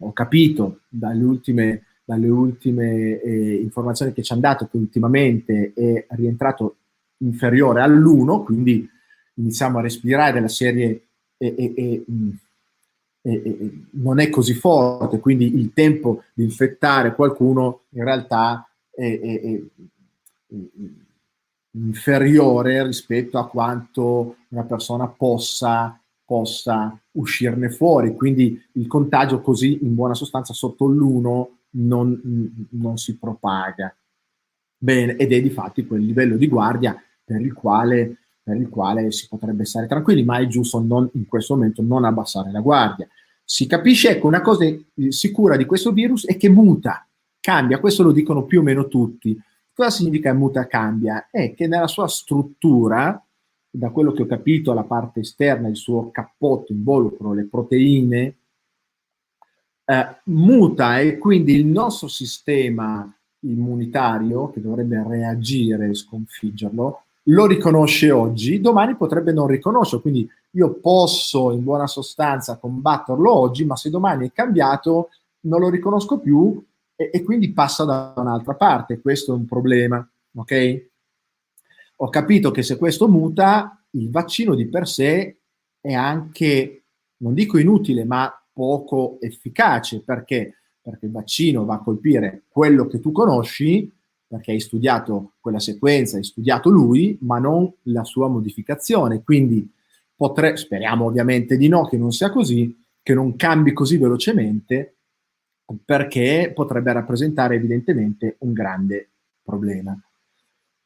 Ho capito dalle ultime, dalle ultime eh, informazioni che ci hanno dato che ultimamente è rientrato inferiore all'1, quindi iniziamo a respirare della serie e, e, non è così forte, quindi il tempo di infettare qualcuno in realtà è, è, è inferiore rispetto a quanto una persona possa possa uscirne fuori. Quindi il contagio così, in buona sostanza, sotto l'1 non, non si propaga. Bene, ed è di fatti quel livello di guardia per il quale, per il quale si potrebbe stare tranquilli, ma è giusto non, in questo momento non abbassare la guardia. Si capisce, ecco, una cosa sicura di questo virus è che muta, cambia, questo lo dicono più o meno tutti. Cosa significa muta, cambia? È che nella sua struttura, da quello che ho capito, la parte esterna, il suo cappotto, involucro le proteine, eh, muta e quindi il nostro sistema immunitario, che dovrebbe reagire e sconfiggerlo, lo riconosce oggi, domani potrebbe non riconoscerlo. Quindi io posso in buona sostanza combatterlo oggi, ma se domani è cambiato non lo riconosco più e, e quindi passa da un'altra parte. Questo è un problema, ok? ho capito che se questo muta, il vaccino di per sé è anche, non dico inutile, ma poco efficace. Perché? Perché il vaccino va a colpire quello che tu conosci, perché hai studiato quella sequenza, hai studiato lui, ma non la sua modificazione. Quindi potrei, speriamo ovviamente di no, che non sia così, che non cambi così velocemente, perché potrebbe rappresentare evidentemente un grande problema.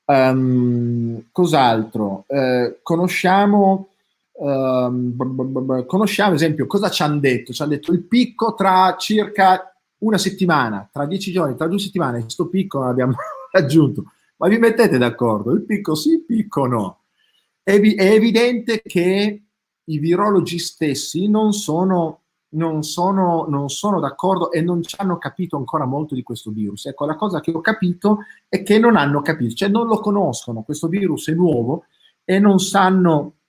Um, cos'altro? Uh, conosciamo, um, conosciamo, ad esempio, cosa ci hanno detto? Ci hanno detto il picco tra circa una settimana, tra dieci giorni, tra due settimane, questo picco l'abbiamo raggiunto. Ma vi mettete d'accordo? Il picco sì, il picco no. È, è evidente che i virologi stessi non sono, non, sono, non sono d'accordo e non ci hanno capito ancora molto di questo virus. Ecco, la cosa che ho capito è che non hanno capito, cioè non lo conoscono, questo virus è nuovo e non sanno,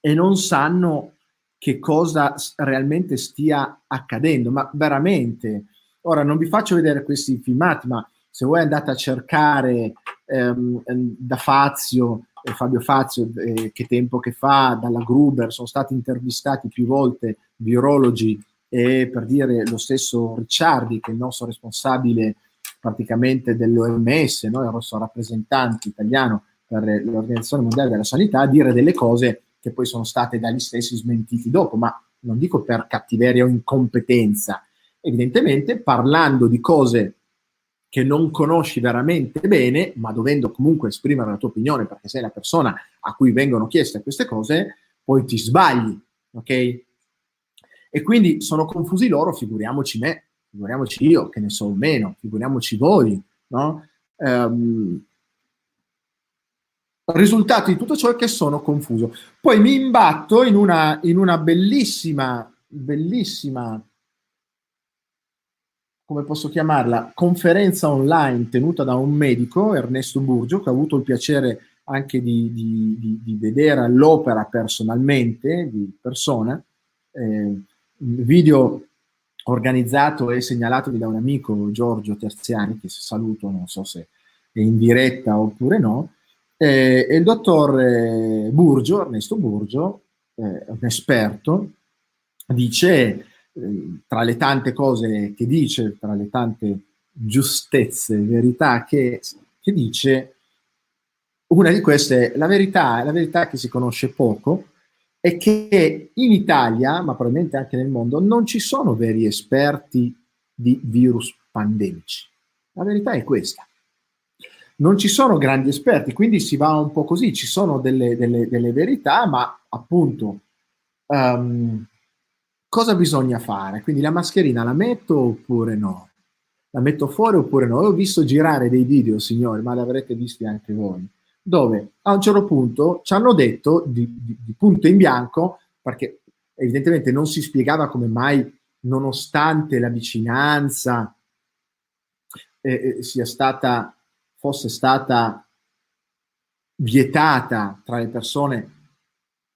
e non sanno che cosa realmente stia accadendo, ma veramente. Ora non vi faccio vedere questi filmati, ma se voi andate a cercare ehm, da Fazio, eh, Fabio Fazio, eh, che tempo che fa, dalla Gruber, sono stati intervistati più volte virologi e per dire lo stesso Ricciardi, che è il nostro responsabile praticamente dell'OMS, no? il nostro rappresentante italiano per l'Organizzazione Mondiale della Sanità, a dire delle cose che poi sono state dagli stessi smentiti dopo, ma non dico per cattiveria o incompetenza, evidentemente parlando di cose che non conosci veramente bene, ma dovendo comunque esprimere la tua opinione perché sei la persona a cui vengono chieste queste cose, poi ti sbagli, ok? E quindi sono confusi loro, figuriamoci me, figuriamoci io che ne so meno, figuriamoci voi, no? Um, risultato di tutto ciò è che sono confuso. Poi mi imbatto in una, in una bellissima, bellissima, come posso chiamarla, conferenza online tenuta da un medico, Ernesto Burgio, che ha avuto il piacere anche di, di, di, di vedere l'opera personalmente, di persona, eh, video organizzato e segnalato da un amico Giorgio Terziani, che saluto, non so se è in diretta oppure no, eh, e il dottor eh, Burgio, Ernesto Burgio, eh, un esperto, dice, eh, tra le tante cose che dice, tra le tante giustezze, verità che, che dice, una di queste, la verità, la verità che si conosce poco, è che in Italia, ma probabilmente anche nel mondo, non ci sono veri esperti di virus pandemici. La verità è questa non ci sono grandi esperti, quindi si va un po' così, ci sono delle, delle, delle verità, ma appunto um, cosa bisogna fare? Quindi la mascherina la metto oppure no? La metto fuori oppure no? ho visto girare dei video, signori, ma li avrete visti anche voi, dove a un certo punto ci hanno detto di, di, di punto in bianco, perché evidentemente non si spiegava come mai, nonostante la vicinanza, eh, eh sia stata fosse stata vietata tra le persone,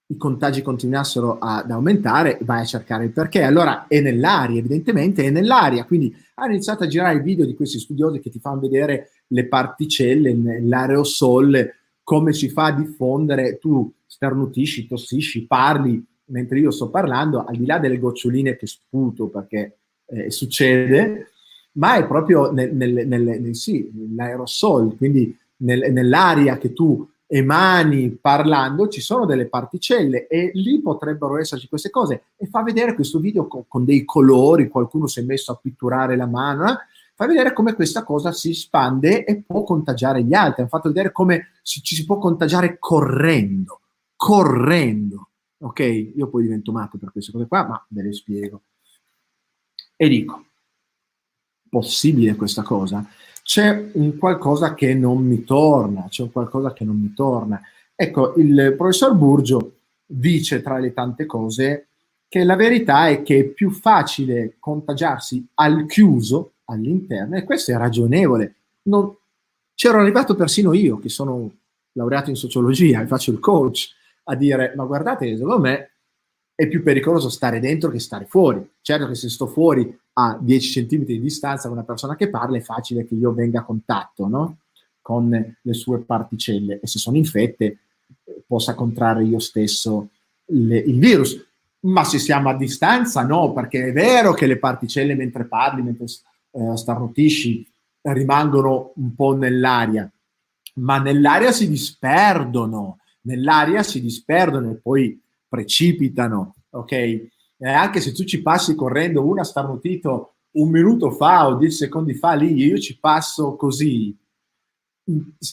i contagi continuassero ad aumentare, vai a cercare il perché. Allora è nell'aria, evidentemente è nell'aria. Quindi hanno iniziato a girare i video di questi studiosi che ti fanno vedere le particelle, l'aerosol, come si fa a diffondere. Tu starnutisci, tossisci, parli mentre io sto parlando, al di là delle goccioline che sputo perché eh, succede, ma è proprio nel, nel, nel, sì, nell'aerosol, quindi nell'aria che tu emani parlando ci sono delle particelle e lì potrebbero esserci queste cose e fa vedere questo video con, con dei colori, qualcuno si è messo a pitturare la mano, eh? fa vedere come questa cosa si espande e può contagiare gli altri, hanno fatto vedere come si, ci si può contagiare correndo, correndo, ok? Io poi divento matto per queste cose qua, ma ve le spiego. E dico, possibile questa cosa, c'è un qualcosa che non mi torna, c'è un qualcosa che non mi torna. Ecco, il professor Burgio dice tra le tante cose che la verità è che è più facile contagiarsi al chiuso, all'interno, e questo è ragionevole. Non, c'ero arrivato persino io, che sono laureato in sociologia e faccio il coach, a dire, ma guardate, secondo me è più pericoloso stare dentro che stare fuori. Certo che se sto fuori a 10 cm di distanza da una persona che parla è facile che io venga a contatto no? con le sue particelle e se sono infette possa contrarre io stesso le, il virus. Ma se siamo a distanza, no, perché è vero che le particelle mentre parli, mentre eh, starnutisci, rimangono un po' nell'aria, ma nell'aria si disperdono, nell'aria si disperdono e poi precipitano, ok? E anche se tu ci passi correndo, uno ha starnutito un minuto fa o dieci secondi fa lì, io ci passo così,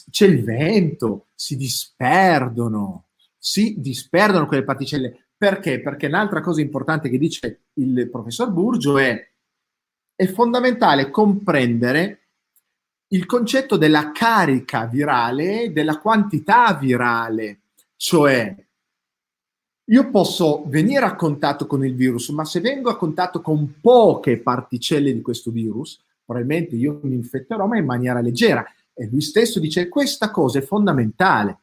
c'è il vento, si disperdono, si disperdono quelle particelle. Perché? Perché un'altra cosa importante che dice il professor Burgio è è fondamentale comprendere il concetto della carica virale, della quantità virale, cioè io posso venire a contatto con il virus, ma se vengo a contatto con poche particelle di questo virus, probabilmente io mi infetterò, ma in maniera leggera. E lui stesso dice questa cosa è fondamentale.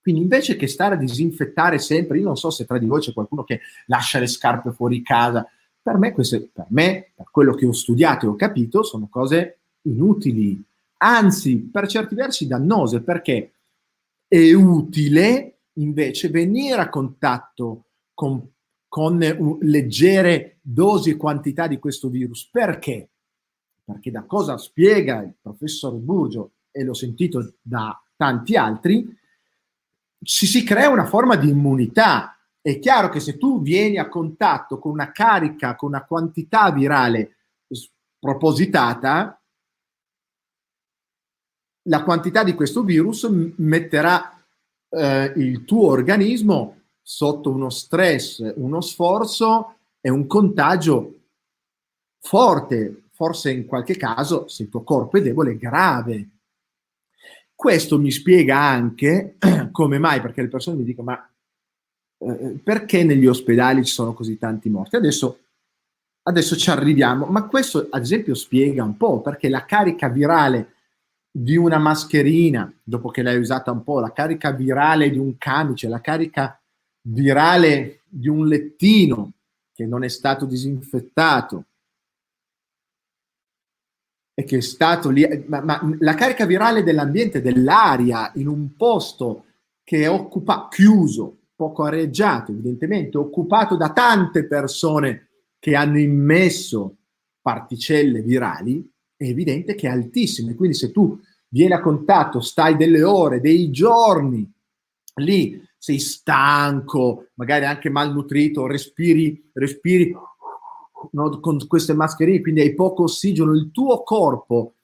Quindi invece che stare a disinfettare sempre, io non so se tra di voi c'è qualcuno che lascia le scarpe fuori casa, per me, queste, per me, per quello che ho studiato e ho capito, sono cose inutili, anzi per certi versi dannose, perché è utile invece venire a contatto con, con leggere dosi e quantità di questo virus. Perché? Perché da cosa spiega il professor Burgio, e l'ho sentito da tanti altri, ci si crea una forma di immunità. È chiaro che se tu vieni a contatto con una carica, con una quantità virale spropositata, la quantità di questo virus metterà eh, il tuo organismo sotto uno stress, uno sforzo e un contagio forte, forse in qualche caso, se il tuo corpo è debole, grave. Questo mi spiega anche come mai, perché le persone mi dicono, ma eh, perché negli ospedali ci sono così tanti morti? Adesso, adesso ci arriviamo, ma questo ad esempio spiega un po' perché la carica virale di una mascherina, dopo che l'hai usata un po', la carica virale di un camice, la carica virale di un lettino che non è stato disinfettato. E che è stato lì, ma, ma la carica virale dell'ambiente, dell'aria in un posto che è occupato, chiuso, poco areggiato, evidentemente occupato da tante persone che hanno immesso particelle virali, è evidente che è altissimo. quindi se tu vieni a contatto, stai delle ore, dei giorni lì, sei stanco, magari anche malnutrito, respiri, respiri no, con queste mascherine, quindi hai poco ossigeno, il tuo corpo,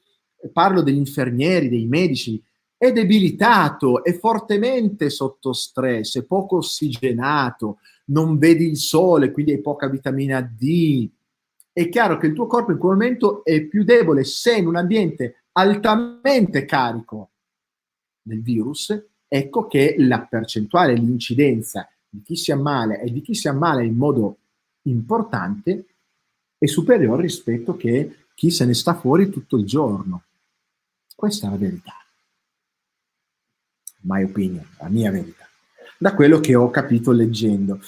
parlo degli infermieri, dei medici, è debilitato, è fortemente sotto stress, è poco ossigenato, non vedi il sole, quindi hai poca vitamina D, è chiaro che il tuo corpo in quel momento è più debole. Se in un ambiente altamente carico del virus, ecco che la percentuale, l'incidenza di chi si ammala e di chi si ammala in modo importante è superiore rispetto a chi se ne sta fuori tutto il giorno. Questa è la verità. My opinion, la mia verità. Da quello che ho capito leggendo.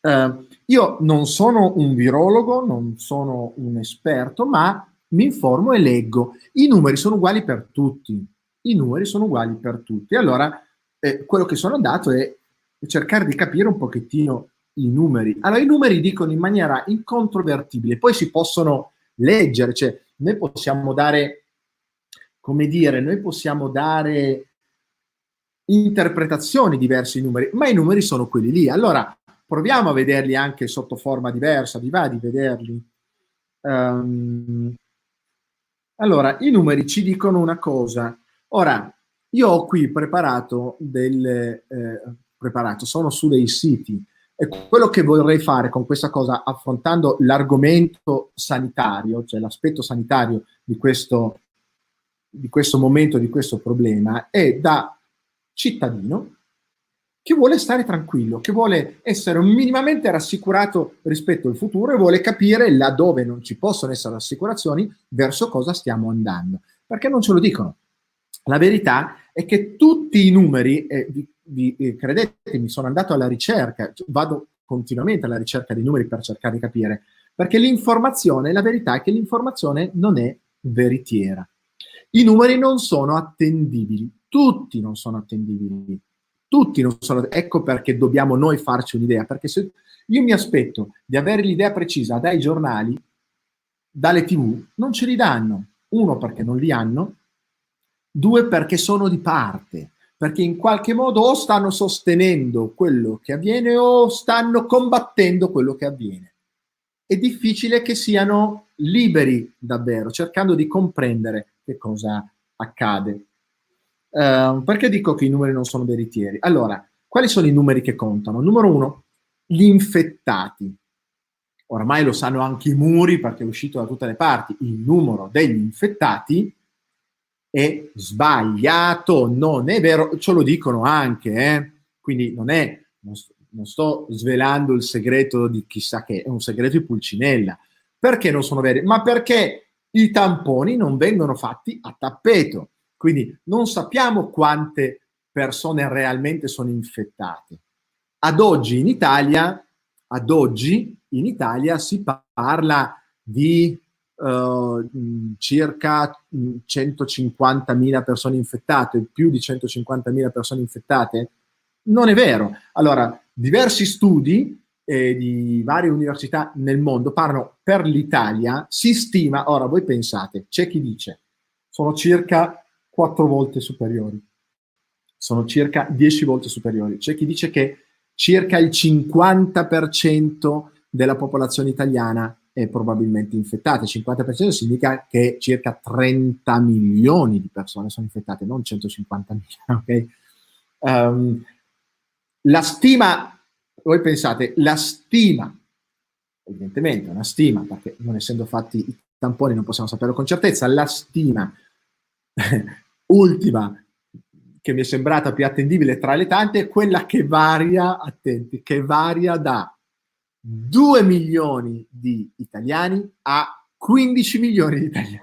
Uh, io non sono un virologo, non sono un esperto, ma mi informo e leggo. I numeri sono uguali per tutti. I numeri sono uguali per tutti. Allora, eh, quello che sono andato è cercare di capire un pochettino i numeri. Allora, i numeri dicono in maniera incontrovertibile, poi si possono leggere, cioè noi possiamo dare, come dire, noi possiamo dare interpretazioni diverse ai numeri, ma i numeri sono quelli lì. Allora, proviamo a vederli anche sotto forma diversa, vi va di vederli? Um, allora, i numeri ci dicono una cosa. Ora, io ho qui preparato del, eh, preparato, sono su dei siti e quello che vorrei fare con questa cosa, affrontando l'argomento sanitario, cioè l'aspetto sanitario di questo, di questo momento, di questo problema, è da cittadino che vuole stare tranquillo, che vuole essere minimamente rassicurato rispetto al futuro e vuole capire laddove non ci possono essere assicurazioni verso cosa stiamo andando. Perché non ce lo dicono. La verità è che tutti i numeri, eh, vi, vi, eh, credetemi, sono andato alla ricerca, vado continuamente alla ricerca dei numeri per cercare di capire, perché l'informazione, la verità è che l'informazione non è veritiera. I numeri non sono attendibili, tutti non sono attendibili tutti non sono, ecco perché dobbiamo noi farci un'idea, perché se io mi aspetto di avere l'idea precisa dai giornali, dalle tv, non ce li danno. Uno perché non li hanno, due perché sono di parte, perché in qualche modo o stanno sostenendo quello che avviene o stanno combattendo quello che avviene. È difficile che siano liberi davvero, cercando di comprendere che cosa accade. Uh, perché dico che i numeri non sono veritieri? Allora, quali sono i numeri che contano? Numero uno, gli infettati. ormai lo sanno anche i muri perché è uscito da tutte le parti, il numero degli infettati è sbagliato, non è vero, ce lo dicono anche, eh? quindi non è, non sto, svelando il segreto di chissà che, è un segreto di Pulcinella. Perché non sono veri? Ma perché i tamponi non vengono fatti a tappeto, quindi non sappiamo quante persone realmente sono infettate. Ad oggi in Italia, ad oggi in Italia si parla di uh, circa 150.000 persone infettate, più di 150.000 persone infettate? Non è vero. Allora, diversi studi eh, di varie università nel mondo parlano per l'Italia, si stima, ora voi pensate, c'è chi dice, sono circa quattro volte superiori, sono circa 10 volte superiori, c'è chi dice che circa il 50% della popolazione italiana è probabilmente infettata. Il 50% significa che circa 30 milioni di persone sono infettate, non 150 mila. Okay? Um, la stima, voi pensate, la stima, evidentemente una stima, perché non essendo fatti i tamponi non possiamo saperlo con certezza, la stima ultima che mi è sembrata più attendibile tra le tante è quella che varia, attenti, che varia da 2 milioni di italiani a 15 milioni di italiani.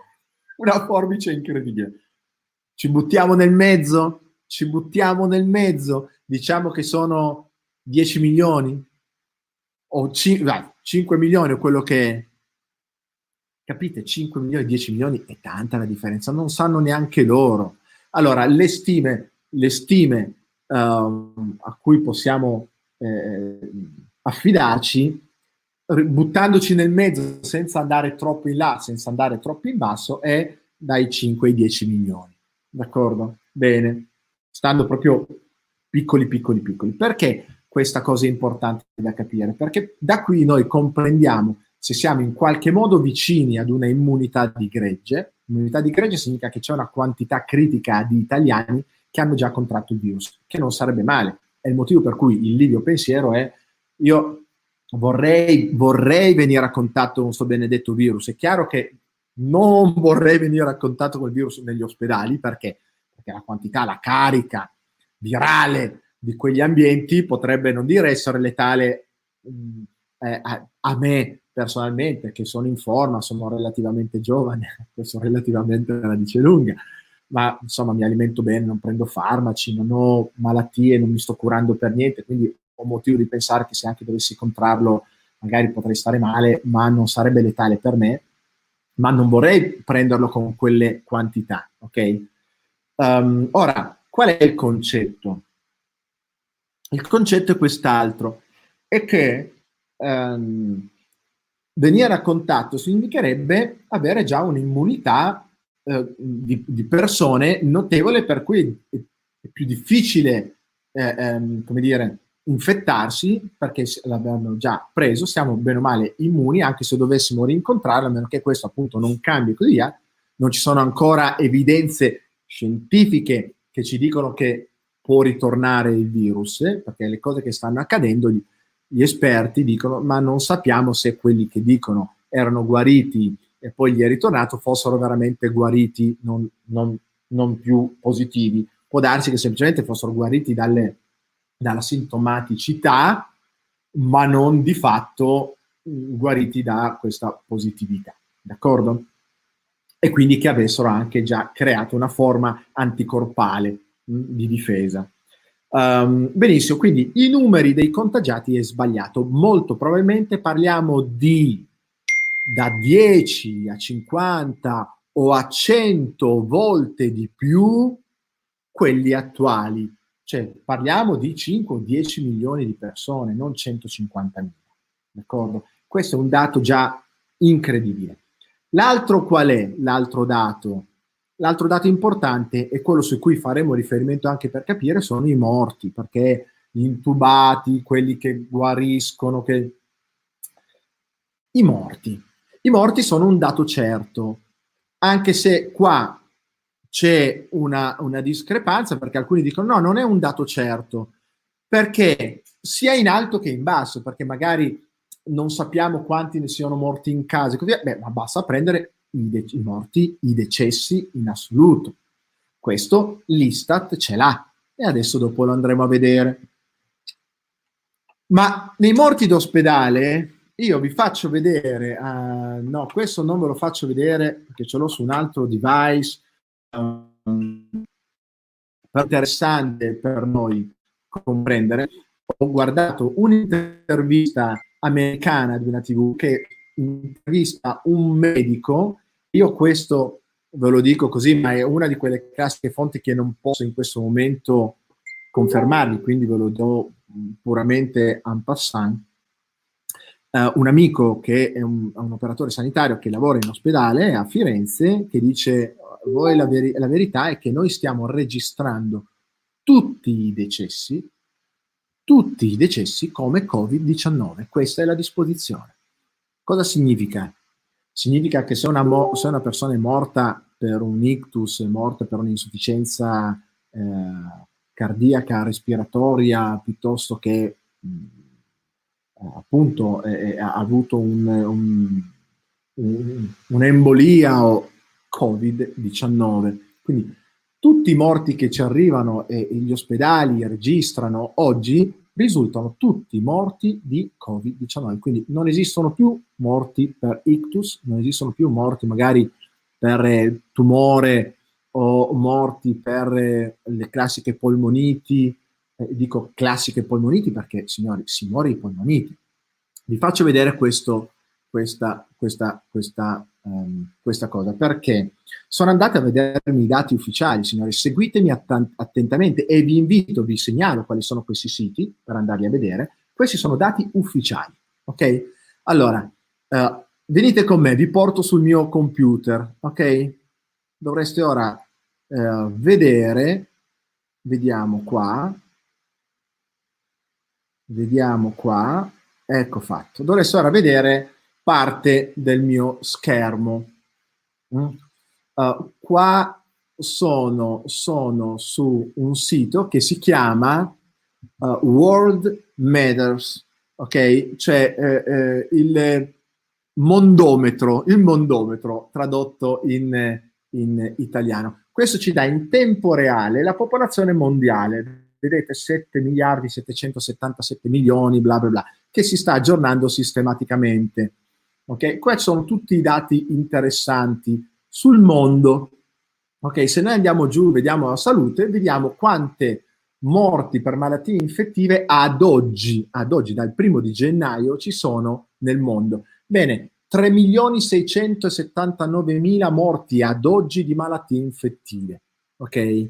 Una forbice incredibile. Ci buttiamo nel mezzo? Ci buttiamo nel mezzo? Diciamo che sono 10 milioni? O 5, 5 milioni o quello che è. Capite? 5 milioni, 10 milioni è tanta la differenza, non sanno neanche loro. Allora, le stime, le stime uh, a cui possiamo eh, affidarci buttandoci nel mezzo senza andare troppo in là, senza andare troppo in basso, è dai 5 ai 10 milioni. D'accordo? Bene. Stando proprio piccoli, piccoli, piccoli. Perché questa cosa è importante da capire? Perché da qui noi comprendiamo se siamo in qualche modo vicini ad una immunità di gregge. Immunità di gregge significa che c'è una quantità critica di italiani che hanno già contratto il virus, che non sarebbe male. È il motivo per cui il livio pensiero è io vorrei, vorrei venire a contatto con questo benedetto virus. È chiaro che non vorrei venire a contatto con il virus negli ospedali perché, perché la quantità, la carica virale di quegli ambienti potrebbe non dire essere letale mm, eh, a, a, me personalmente, che sono in forma, sono relativamente giovane, questo relativamente la dice lunga, ma insomma mi alimento bene, non prendo farmaci, non ho malattie, non mi sto curando per niente, quindi ho motivo di pensare che se anche dovessi comprarlo magari potrei stare male, ma non sarebbe letale per me, ma non vorrei prenderlo con quelle quantità, ok? Um, ora, qual è il concetto? Il concetto è quest'altro, è che um, venire a contatto significherebbe avere già un'immunità uh, di, di, persone notevole per cui è, più difficile, eh, um, come dire, infettarsi perché l'abbiamo già preso, siamo bene o male immuni, anche se dovessimo rincontrarlo, a meno che questo appunto non cambi e così via. Non ci sono ancora evidenze scientifiche che ci dicono che può ritornare il virus, eh, perché le cose che stanno accadendo, gli, esperti dicono, ma non sappiamo se quelli che dicono erano guariti e poi gli è ritornato fossero veramente guariti, non, non, non più positivi. Può darsi che semplicemente fossero guariti dalle dalla sintomaticità, ma non di fatto guariti da questa positività. D'accordo? E quindi che avessero anche già creato una forma anticorpale mh, di difesa. Um, benissimo, quindi i numeri dei contagiati è sbagliato. Molto probabilmente parliamo di da 10 a 50 o a 100 volte di più quelli attuali. Cioè, parliamo di 5 o 10 milioni di persone, non 150 mila. D'accordo? Questo è un dato già incredibile. L'altro qual è? L'altro dato? L'altro dato importante è quello su cui faremo riferimento anche per capire sono i morti, perché gli intubati, quelli che guariscono, che... i morti. I morti sono un dato certo, anche se qua c'è una, una, discrepanza perché alcuni dicono no, non è un dato certo, perché sia in alto che in basso, perché magari non sappiamo quanti ne siano morti in casa, così, beh, ma basta prendere i, i morti, i decessi in assoluto. Questo l'Istat ce l'ha e adesso dopo lo andremo a vedere. Ma nei morti d'ospedale io vi faccio vedere, uh, no, questo non ve lo faccio vedere perché ce l'ho su un altro device, um, interessante per noi comprendere. Ho guardato un'intervista americana di una TV che intervista un medico. Io questo ve lo dico così, ma è una di quelle classiche fonti che non posso in questo momento confermarvi, quindi ve lo do puramente en passant. Uh, un amico che è un, un, operatore sanitario che lavora in ospedale a Firenze che dice voi la, veri- la verità è che noi stiamo registrando tutti i decessi tutti i decessi come Covid-19. Questa è la disposizione. Cosa significa? Significa che se una, mo- se una persona è morta per un ictus, è morta per un'insufficienza eh, cardiaca, respiratoria, piuttosto che mh, mm, appunto eh, ha avuto un, un, un, un'embolia o Covid-19. Quindi tutti i morti che ci arrivano e, e gli ospedali registrano oggi risultano tutti morti di Covid-19. Quindi non esistono più morti per ictus, non esistono più morti magari per eh, tumore o morti per eh, le classiche polmoniti. Eh, dico classiche polmoniti perché, signori, si muore di polmoniti. Vi faccio vedere questo, questa, questa, questa um, questa cosa perché sono andato a vedermi i dati ufficiali, signori, seguitemi att- attentamente e vi invito, vi segnalo quali sono questi siti per andarli a vedere. Questi sono dati ufficiali, ok? Allora, uh, venite con me, vi porto sul mio computer, ok? Dovreste ora uh, vedere, vediamo qua, vediamo qua, ecco fatto. Dovreste ora vedere parte del mio schermo. Uh, qua sono, sono, su un sito che si chiama uh, World Matters, ok? Cioè eh, eh, il mondometro, il mondometro tradotto in, in italiano. Questo ci dà in tempo reale la popolazione mondiale, vedete 7 miliardi 777 milioni, bla bla bla, che si sta aggiornando sistematicamente. Ok, questi sono tutti i dati interessanti sul mondo. Ok, se noi andiamo giù, vediamo la salute, vediamo quante morti per malattie infettive ad oggi, ad oggi dal primo di gennaio ci sono nel mondo. Bene, 3.679.000 morti ad oggi di malattie infettive. Ok?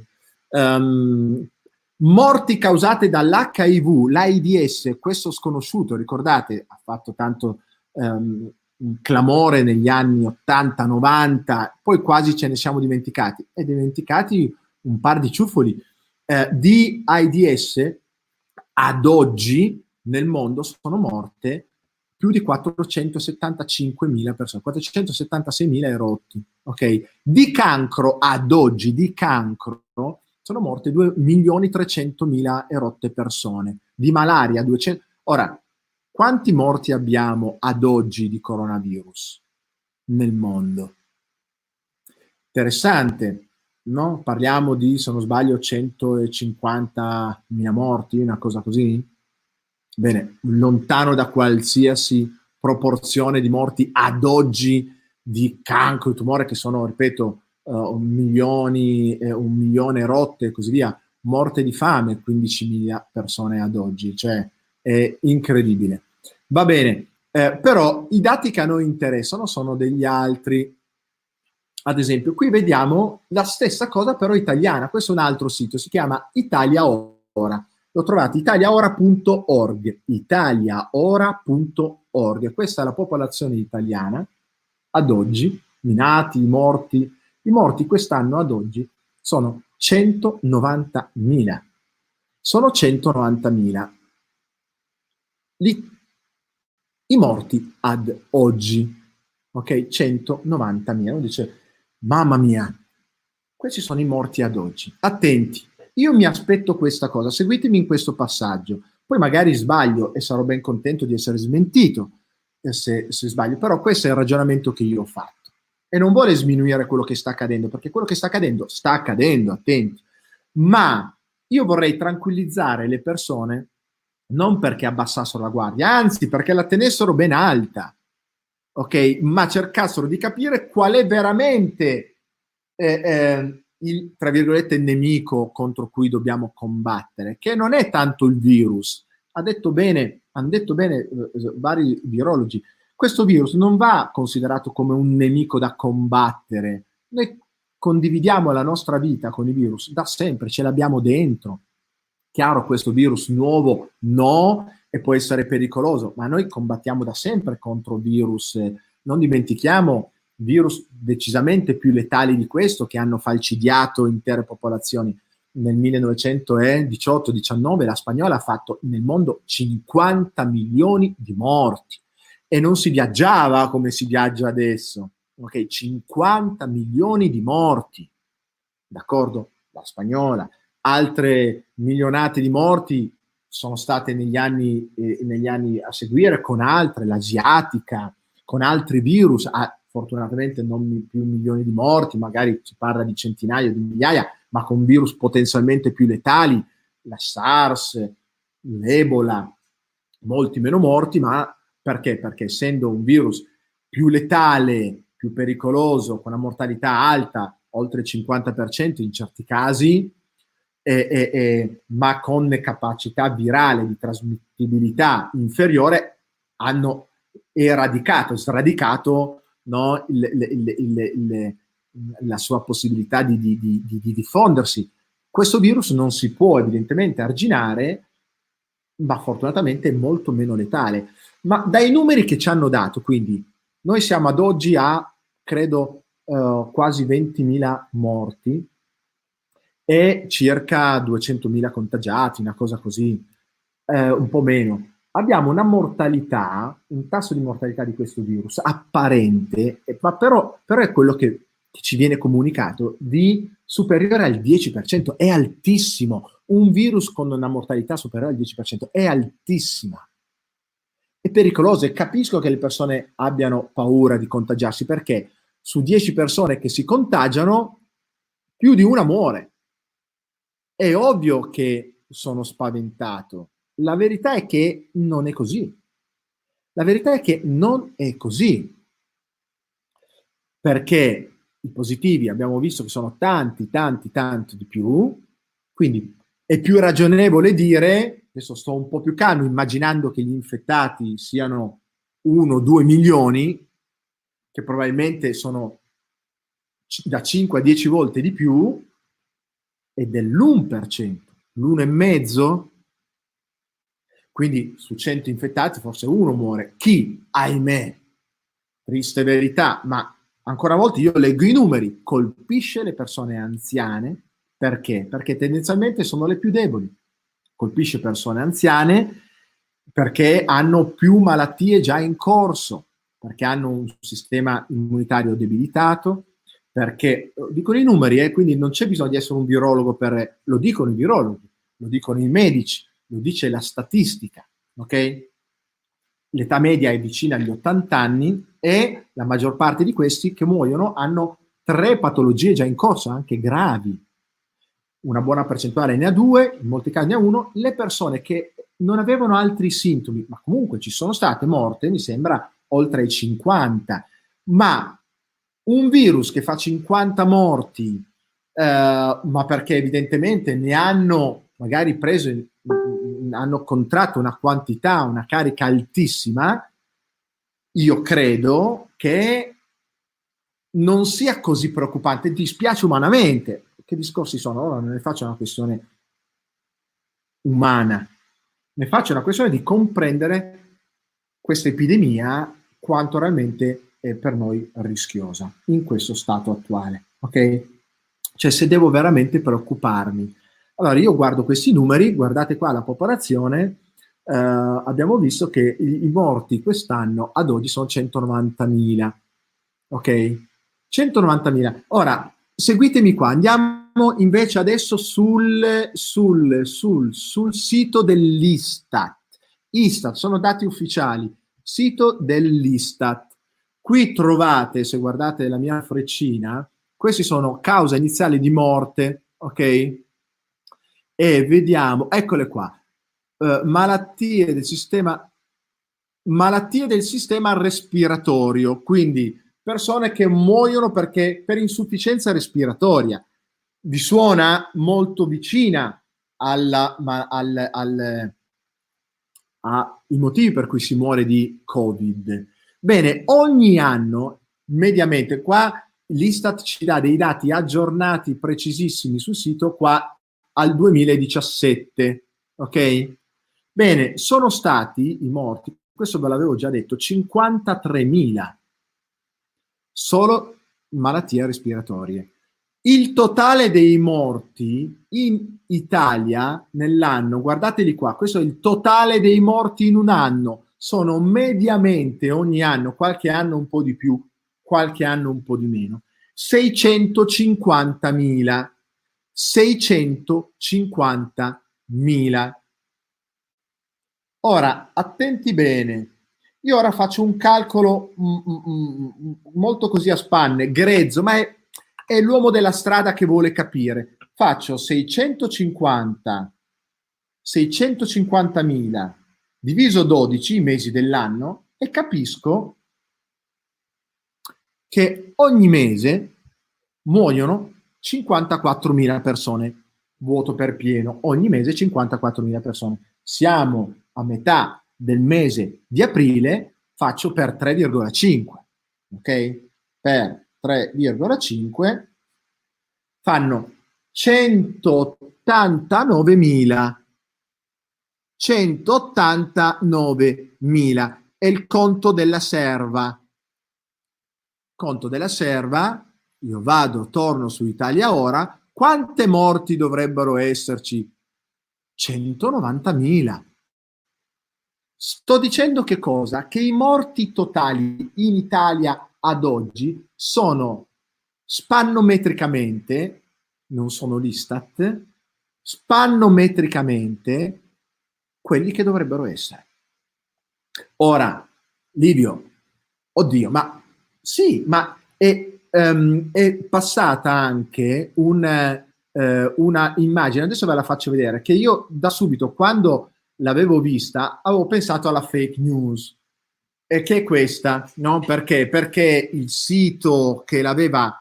Um, morti causate dall'HIV, l'AIDS, questo sconosciuto, ricordate, ha fatto tanto um, clamore negli anni 80-90, poi quasi ce ne siamo dimenticati, e dimenticati un par di ciuffoli. Eh, di AIDS ad oggi nel mondo sono morte più di 475.000 persone, 476.000 erotti, ok? Di cancro ad oggi, di cancro, sono morte 2.300.000 erotte persone, di malaria 200... Ora, quanti morti abbiamo ad oggi di coronavirus nel mondo? Interessante, no? Parliamo di, se non sbaglio, 150.000 morti, una cosa così? Bene, lontano da qualsiasi proporzione di morti ad oggi di cancro, di tumore, che sono, ripeto, uh, milioni, eh, un milione rotte e così via, morte di fame, 15.000 persone ad oggi, cioè è incredibile. Va bene, eh, però i dati che a noi interessano sono degli altri. Ad esempio, qui vediamo la stessa cosa però italiana. Questo è un altro sito, si chiama Italia Ora. Lo trovate italiaora.org, italiaora.org. Questa è la popolazione italiana ad oggi, i nati, i morti. I morti quest'anno ad oggi sono 190.000. Sono 190.000. Li i morti ad oggi, ok? 190.000. Uno dice, mamma mia, questi sono i morti ad oggi. Attenti, io mi aspetto questa cosa, seguitemi in questo passaggio, poi magari sbaglio e sarò ben contento di essere smentito, se, se sbaglio, però questo è il ragionamento che io ho fatto. E non vuole sminuire quello che sta accadendo, perché quello che sta accadendo sta accadendo, attenti. Ma io vorrei tranquillizzare le persone non perché abbassassero la guardia, anzi perché la tenessero ben alta, ok? Ma cercassero di capire qual è veramente eh, eh, il, tra virgolette, nemico contro cui dobbiamo combattere, che non è tanto il virus. Ha detto bene, hanno detto bene eh, vari virologi, questo virus non va considerato come un nemico da combattere. Noi condividiamo la nostra vita con i virus da sempre, ce l'abbiamo dentro. Chiaro, questo virus nuovo no e può essere pericoloso, ma noi combattiamo da sempre contro virus. Non dimentichiamo virus decisamente più letali di questo che hanno falcidiato intere popolazioni. Nel 1918-19 la spagnola ha fatto nel mondo 50 milioni di morti e non si viaggiava come si viaggia adesso. Ok, 50 milioni di morti. D'accordo? La spagnola. Altre milionate di morti sono state negli anni, eh, negli anni a seguire con altre, l'asiatica, con altri virus. Ah, fortunatamente non più milioni di morti, magari si parla di centinaia di migliaia, ma con virus potenzialmente più letali, la SARS, l'Ebola, molti meno morti, ma perché? Perché essendo un virus più letale, più pericoloso, con una mortalità alta, oltre il 50% in certi casi, eh, eh, eh, ma con capacità virale di trasmittibilità inferiore, hanno eradicato, sradicato no? il, il, il, la sua possibilità di, di, di, di, diffondersi. Questo virus non si può evidentemente arginare, ma fortunatamente è molto meno letale. Ma dai numeri che ci hanno dato, quindi noi siamo ad oggi a, credo, uh, quasi 20.000 morti e circa 200.000 contagiati, una cosa così, eh, un po' meno abbiamo una mortalità, un tasso di mortalità di questo virus apparente, ma però, però è quello che, che ci viene comunicato, di superiore al 10%, è altissimo. Un virus con una mortalità superiore al 10% è altissima. È pericoloso e capisco che le persone abbiano paura di contagiarsi perché su 10 persone che si contagiano, più di una muore. È ovvio che sono spaventato la verità è che non è così. La verità è che non è così. Perché i positivi abbiamo visto che sono tanti, tanti, tanti di più, quindi è più ragionevole dire, adesso sto un po' più calmo, immaginando che gli infettati siano 1-2 milioni, che probabilmente sono da 5 a 10 volte di più, è dell'1%, l'1,5% quindi su 100 infettati forse uno muore. Chi, ahimè, triste verità, ma ancora una volta io leggo i numeri, colpisce le persone anziane perché? Perché tendenzialmente sono le più deboli. Colpisce persone anziane perché hanno più malattie già in corso, perché hanno un sistema immunitario debilitato, perché dicono i numeri, eh, quindi non c'è bisogno di essere un virologo per lo dicono i virologhi, lo dicono i medici lo dice la statistica, ok? L'età media è vicina agli 80 anni e la maggior parte di questi che muoiono hanno tre patologie già in corso, anche gravi. Una buona percentuale ne ha due, in molti casi ne ha uno. Le persone che non avevano altri sintomi, ma comunque ci sono state morte, mi sembra oltre ai 50. Ma un virus che fa 50 morti, eh, ma perché evidentemente ne hanno magari preso hanno contratto una quantità, una carica altissima, io credo che non sia così preoccupante. Ti spiace umanamente. Che discorsi sono? Ora non ne faccio una questione umana, ne faccio una questione di comprendere questa epidemia quanto realmente è per noi rischiosa in questo stato attuale. Ok? Cioè se devo veramente preoccuparmi allora io guardo questi numeri, guardate qua la popolazione, eh, abbiamo visto che i, i, morti quest'anno ad oggi sono 190.000, ok? 190.000. Ora, seguitemi qua, andiamo invece adesso sul, sul, sul, sul sito dell'Istat. Istat, sono dati ufficiali. sito dell'Istat. Qui trovate, se guardate la mia freccina, questi sono cause iniziali di morte, ok? E vediamo, eccole qua, uh, malattie del sistema malattie del sistema respiratorio, quindi persone che muoiono perché per insufficienza respiratoria. Vi suona molto vicina alla, ma, al, al, ai motivi per cui si muore di Covid. Bene, ogni anno, mediamente, qua l'Istat ci dà dei dati aggiornati precisissimi sul sito qua al 2017, ok? Bene, sono stati i morti, questo ve l'avevo già detto, 53.000 solo malattie respiratorie. Il totale dei morti in Italia nell'anno, guardateli qua, questo è il totale dei morti in un anno, sono mediamente ogni anno, qualche anno un po' di più, qualche anno un po' di meno, 650.000. 650.000. Ora, attenti bene, io ora faccio un calcolo mm, mm, mm, molto così a spanne, grezzo, ma è, è l'uomo della strada che vuole capire. Faccio 650, 650.000 diviso 12 i mesi dell'anno e capisco che ogni mese muoiono 54.000 persone, vuoto per pieno, ogni mese 54.000 persone. Siamo a metà del mese di aprile faccio per 3,5, ok? Per 3,5 fanno 189.000. 189.000 è il conto della serva. Conto della serva, io vado, torno su Italia Ora, quante morti dovrebbero esserci? 190.000. Sto dicendo che cosa? Che i morti totali in Italia ad oggi sono spannometricamente, non sono l'Istat, spannometricamente quelli che dovrebbero essere. Ora, Livio, oddio, ma sì, ma è, um, è passata anche un, uh, una immagine, adesso ve la faccio vedere, che io da subito, quando l'avevo vista, avevo pensato alla fake news. E che è questa, no? Perché? Perché il sito che l'aveva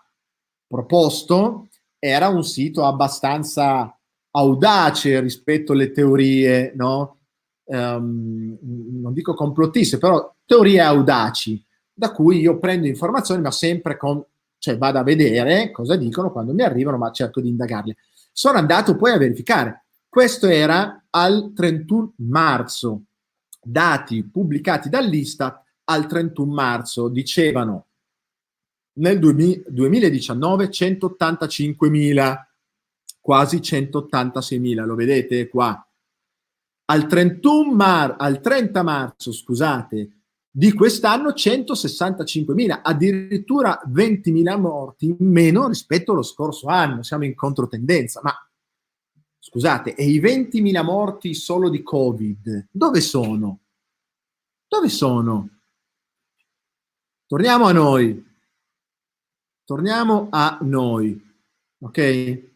proposto era un sito abbastanza audace rispetto alle teorie, no? Um, non dico complottiste, però teorie audaci, da cui io prendo informazioni, ma sempre con, cioè vado a vedere cosa dicono quando mi arrivano, ma cerco di indagarle. Sono andato poi a verificare questo era al 31 marzo. Dati pubblicati dall'Istat al 31 marzo dicevano nel 2019 185.000, quasi 186.000, lo vedete qua. Al, 31 mar- al 30 marzo, scusate, di quest'anno 165.000, addirittura 20.000 morti in meno rispetto allo scorso anno. Siamo in controtendenza, ma Scusate, e i 20.000 morti solo di Covid, dove sono? Dove sono? Torniamo a noi. Torniamo a noi. Ok?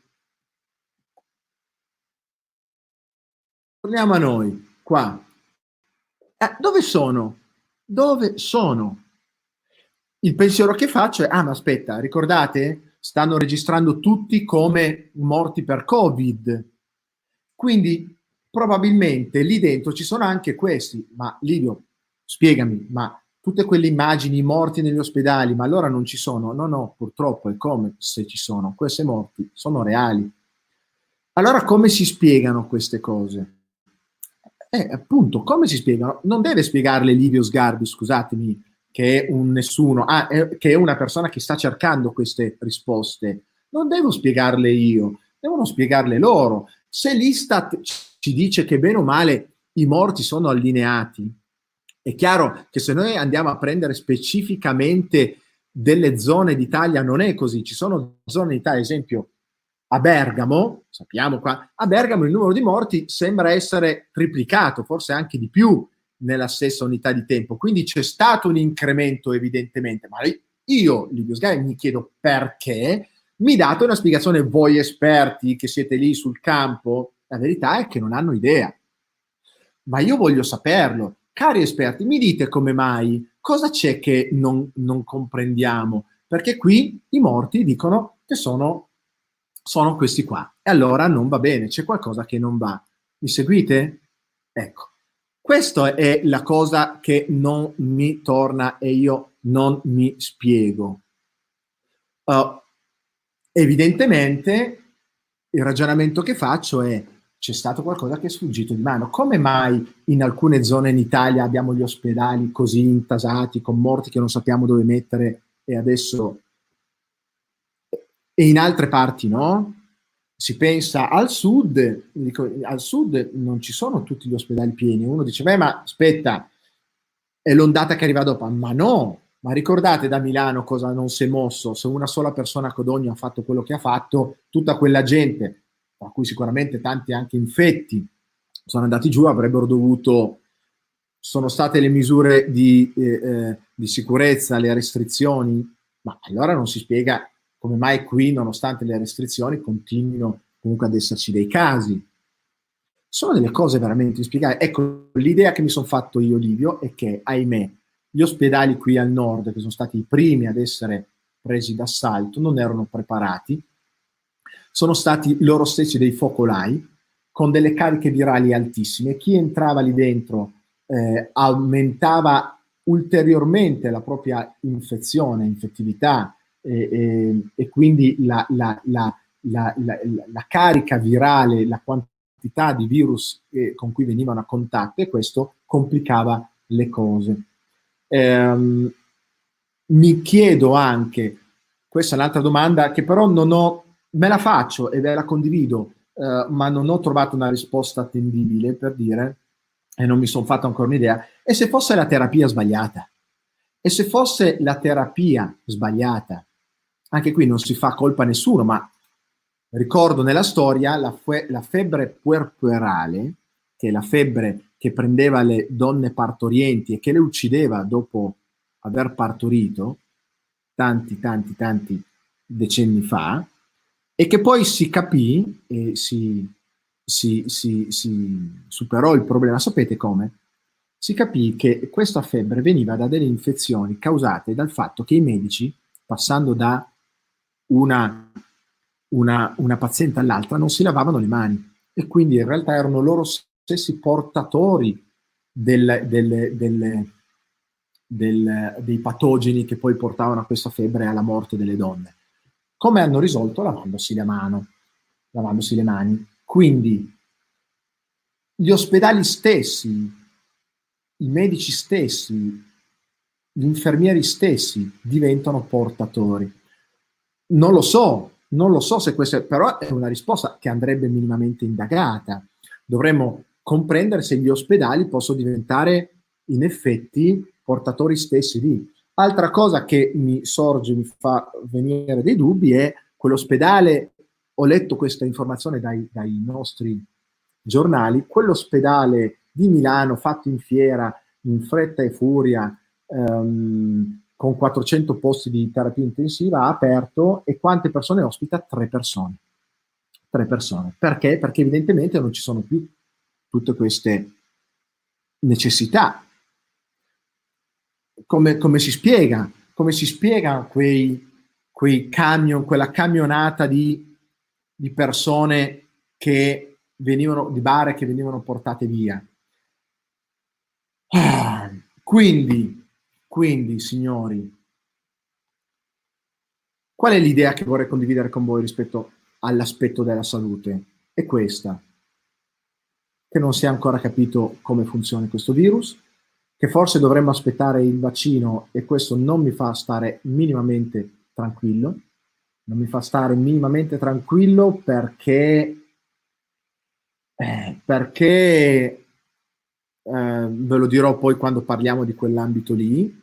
Torniamo a noi, qua. Eh, dove sono? Dove sono? Il pensiero che faccio è, ah ma aspetta, ricordate? Stanno registrando tutti come morti per Covid. Quindi probabilmente lì dentro ci sono anche questi, ma Livio, spiegami, ma tutte quelle immagini morti negli ospedali, ma allora non ci sono? No, no, purtroppo è come se ci sono, queste morti sono reali. Allora come si spiegano queste cose? Eh, appunto, come si spiegano? Non deve spiegarle Livio Sgarbi, scusatemi, che è un nessuno, ah, è, che è una persona che sta cercando queste risposte. Non devo spiegarle io, devono spiegarle loro. Se l'Istat ci dice che bene o male i morti sono allineati, è chiaro che se noi andiamo a prendere specificamente delle zone d'Italia non è così, ci sono zone d'Italia, ad esempio a Bergamo, sappiamo qua, a Bergamo il numero di morti sembra essere triplicato, forse anche di più nella stessa unità di tempo. Quindi c'è stato un incremento evidentemente, ma io, Livio Sgai, mi chiedo perché. Mi date una spiegazione voi esperti che siete lì sul campo? La verità è che non hanno idea. Ma io voglio saperlo. Cari esperti, mi dite come mai? Cosa c'è che non, non comprendiamo? Perché qui i morti dicono che sono, sono questi qua. E allora non va bene, c'è qualcosa che non va. Mi seguite? Ecco, questa è la cosa che non mi torna e io non mi spiego. Uh, evidentemente il ragionamento che faccio è c'è stato qualcosa che è sfuggito di mano. Come mai in alcune zone in Italia abbiamo gli ospedali così intasati, con morti che non sappiamo dove mettere e adesso... E in altre parti no? Si pensa al sud, dico, al sud non ci sono tutti gli ospedali pieni. Uno dice, beh, ma aspetta, è l'ondata che arriva dopo. Ma no, ma ricordate da Milano cosa non si è mosso? Se una sola persona a Codogno ha fatto quello che ha fatto, tutta quella gente, tra cui sicuramente tanti anche infetti, sono andati giù, avrebbero dovuto, sono state le misure di, eh, eh, di sicurezza, le restrizioni, ma allora non si spiega come mai qui, nonostante le restrizioni, continuino comunque ad esserci dei casi. Sono delle cose veramente inspiegabili. Ecco, l'idea che mi sono fatto io, Livio, è che, ahimè, gli ospedali qui al nord, che sono stati i primi ad essere presi d'assalto, non erano preparati, sono stati loro stessi dei focolai con delle cariche virali altissime. Chi entrava lì dentro eh, aumentava ulteriormente la propria infezione, infettività eh, eh, e quindi la, la, la, la, carica virale, la quantità di virus con cui venivano a contatto e questo complicava le cose. Ehm, mi chiedo anche, questa è un'altra domanda che però non ho, me la faccio e ve la condivido, eh, ma non ho trovato una risposta attendibile per dire, e non mi sono fatto ancora un'idea, e se fosse la terapia sbagliata? E se fosse la terapia sbagliata? Anche qui non si fa colpa a nessuno, ma ricordo nella storia la, fe- la febbre puerperale, che è la febbre che prendeva le donne partorienti e che le uccideva dopo aver partorito, tanti, tanti, tanti decenni fa, e che poi si capì e si, si, si, si superò il problema. Sapete come? Si capì che questa febbre veniva da delle infezioni causate dal fatto che i medici, passando da una, una, una paziente all'altra, non si lavavano le mani e quindi in realtà erano loro stessi portatori del, del, del, dei patogeni che poi portavano a questa febbre e alla morte delle donne. Come hanno risolto? Lavandosi le mani. Lavandosi le mani. Quindi gli ospedali stessi, i medici stessi, gli infermieri stessi diventano portatori. Non lo so, non lo so se questa, però è una risposta che andrebbe minimamente indagata. Dovremmo comprendere se gli ospedali possono diventare in effetti portatori stessi di. Altra cosa che mi sorge, mi fa venire dei dubbi è quell'ospedale, ho letto questa informazione dai, dai nostri giornali, quell'ospedale di Milano fatto in fiera, in fretta e furia, um, con 400 posti di terapia intensiva, ha aperto e quante persone ospita? Tre persone. Tre persone. Perché? Perché evidentemente non ci sono più tutte queste necessità. Come, come, si spiega? Come si spiega quei, quei camion, quella camionata di, di persone che venivano, di bare che venivano portate via? Ah, quindi, quindi, signori, qual è l'idea che vorrei condividere con voi rispetto all'aspetto della salute? È questa che non si è ancora capito come funziona questo virus, che forse dovremmo aspettare il vaccino e questo non mi fa stare minimamente tranquillo, non mi fa stare minimamente tranquillo perché, eh, perché eh, ve lo dirò poi quando parliamo di quell'ambito lì,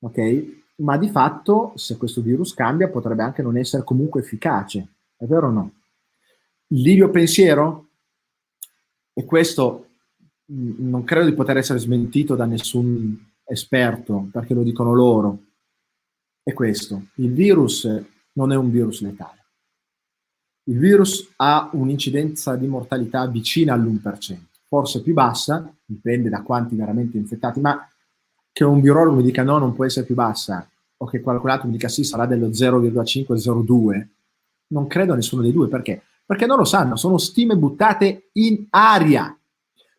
ok? Ma di fatto, se questo virus cambia, potrebbe anche non essere comunque efficace, è vero o no? Livio pensiero? E questo non credo di poter essere smentito da nessun esperto, perché lo dicono loro, è questo. Il virus non è un virus letale. Il virus ha un'incidenza di mortalità vicina all'1%, forse più bassa, dipende da quanti veramente infettati, ma che un virologo mi dica no, non può essere più bassa, o che qualcun altro mi dica sì, sarà dello 0,5-0,2, non credo a nessuno dei due, perché? Perché non lo sanno, sono stime buttate in aria.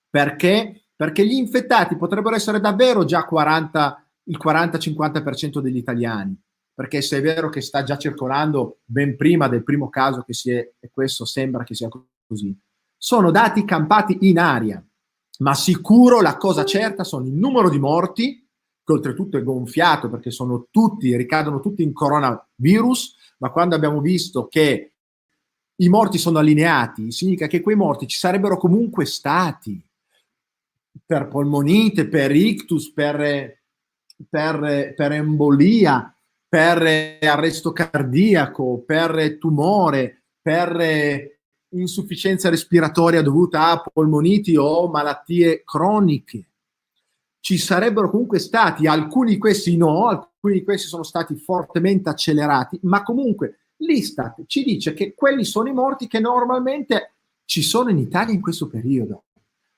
Perché? Perché gli infettati potrebbero essere davvero già 40, il 40-50% degli italiani. Perché se è vero che sta già circolando ben prima del primo caso che si è, e questo sembra che sia così, sono dati campati in aria. Ma sicuro la cosa certa sono il numero di morti, che oltretutto è gonfiato perché sono tutti, ricadono tutti in coronavirus, ma quando abbiamo visto che i morti sono allineati, significa che quei morti ci sarebbero comunque stati per polmonite, per ictus, per, per, per embolia, per arresto cardiaco, per tumore, per insufficienza respiratoria dovuta a polmoniti o malattie croniche. Ci sarebbero comunque stati, alcuni di questi no, alcuni di questi sono stati fortemente accelerati, ma comunque l'Istat ci dice che quelli sono i morti che normalmente ci sono in Italia in questo periodo.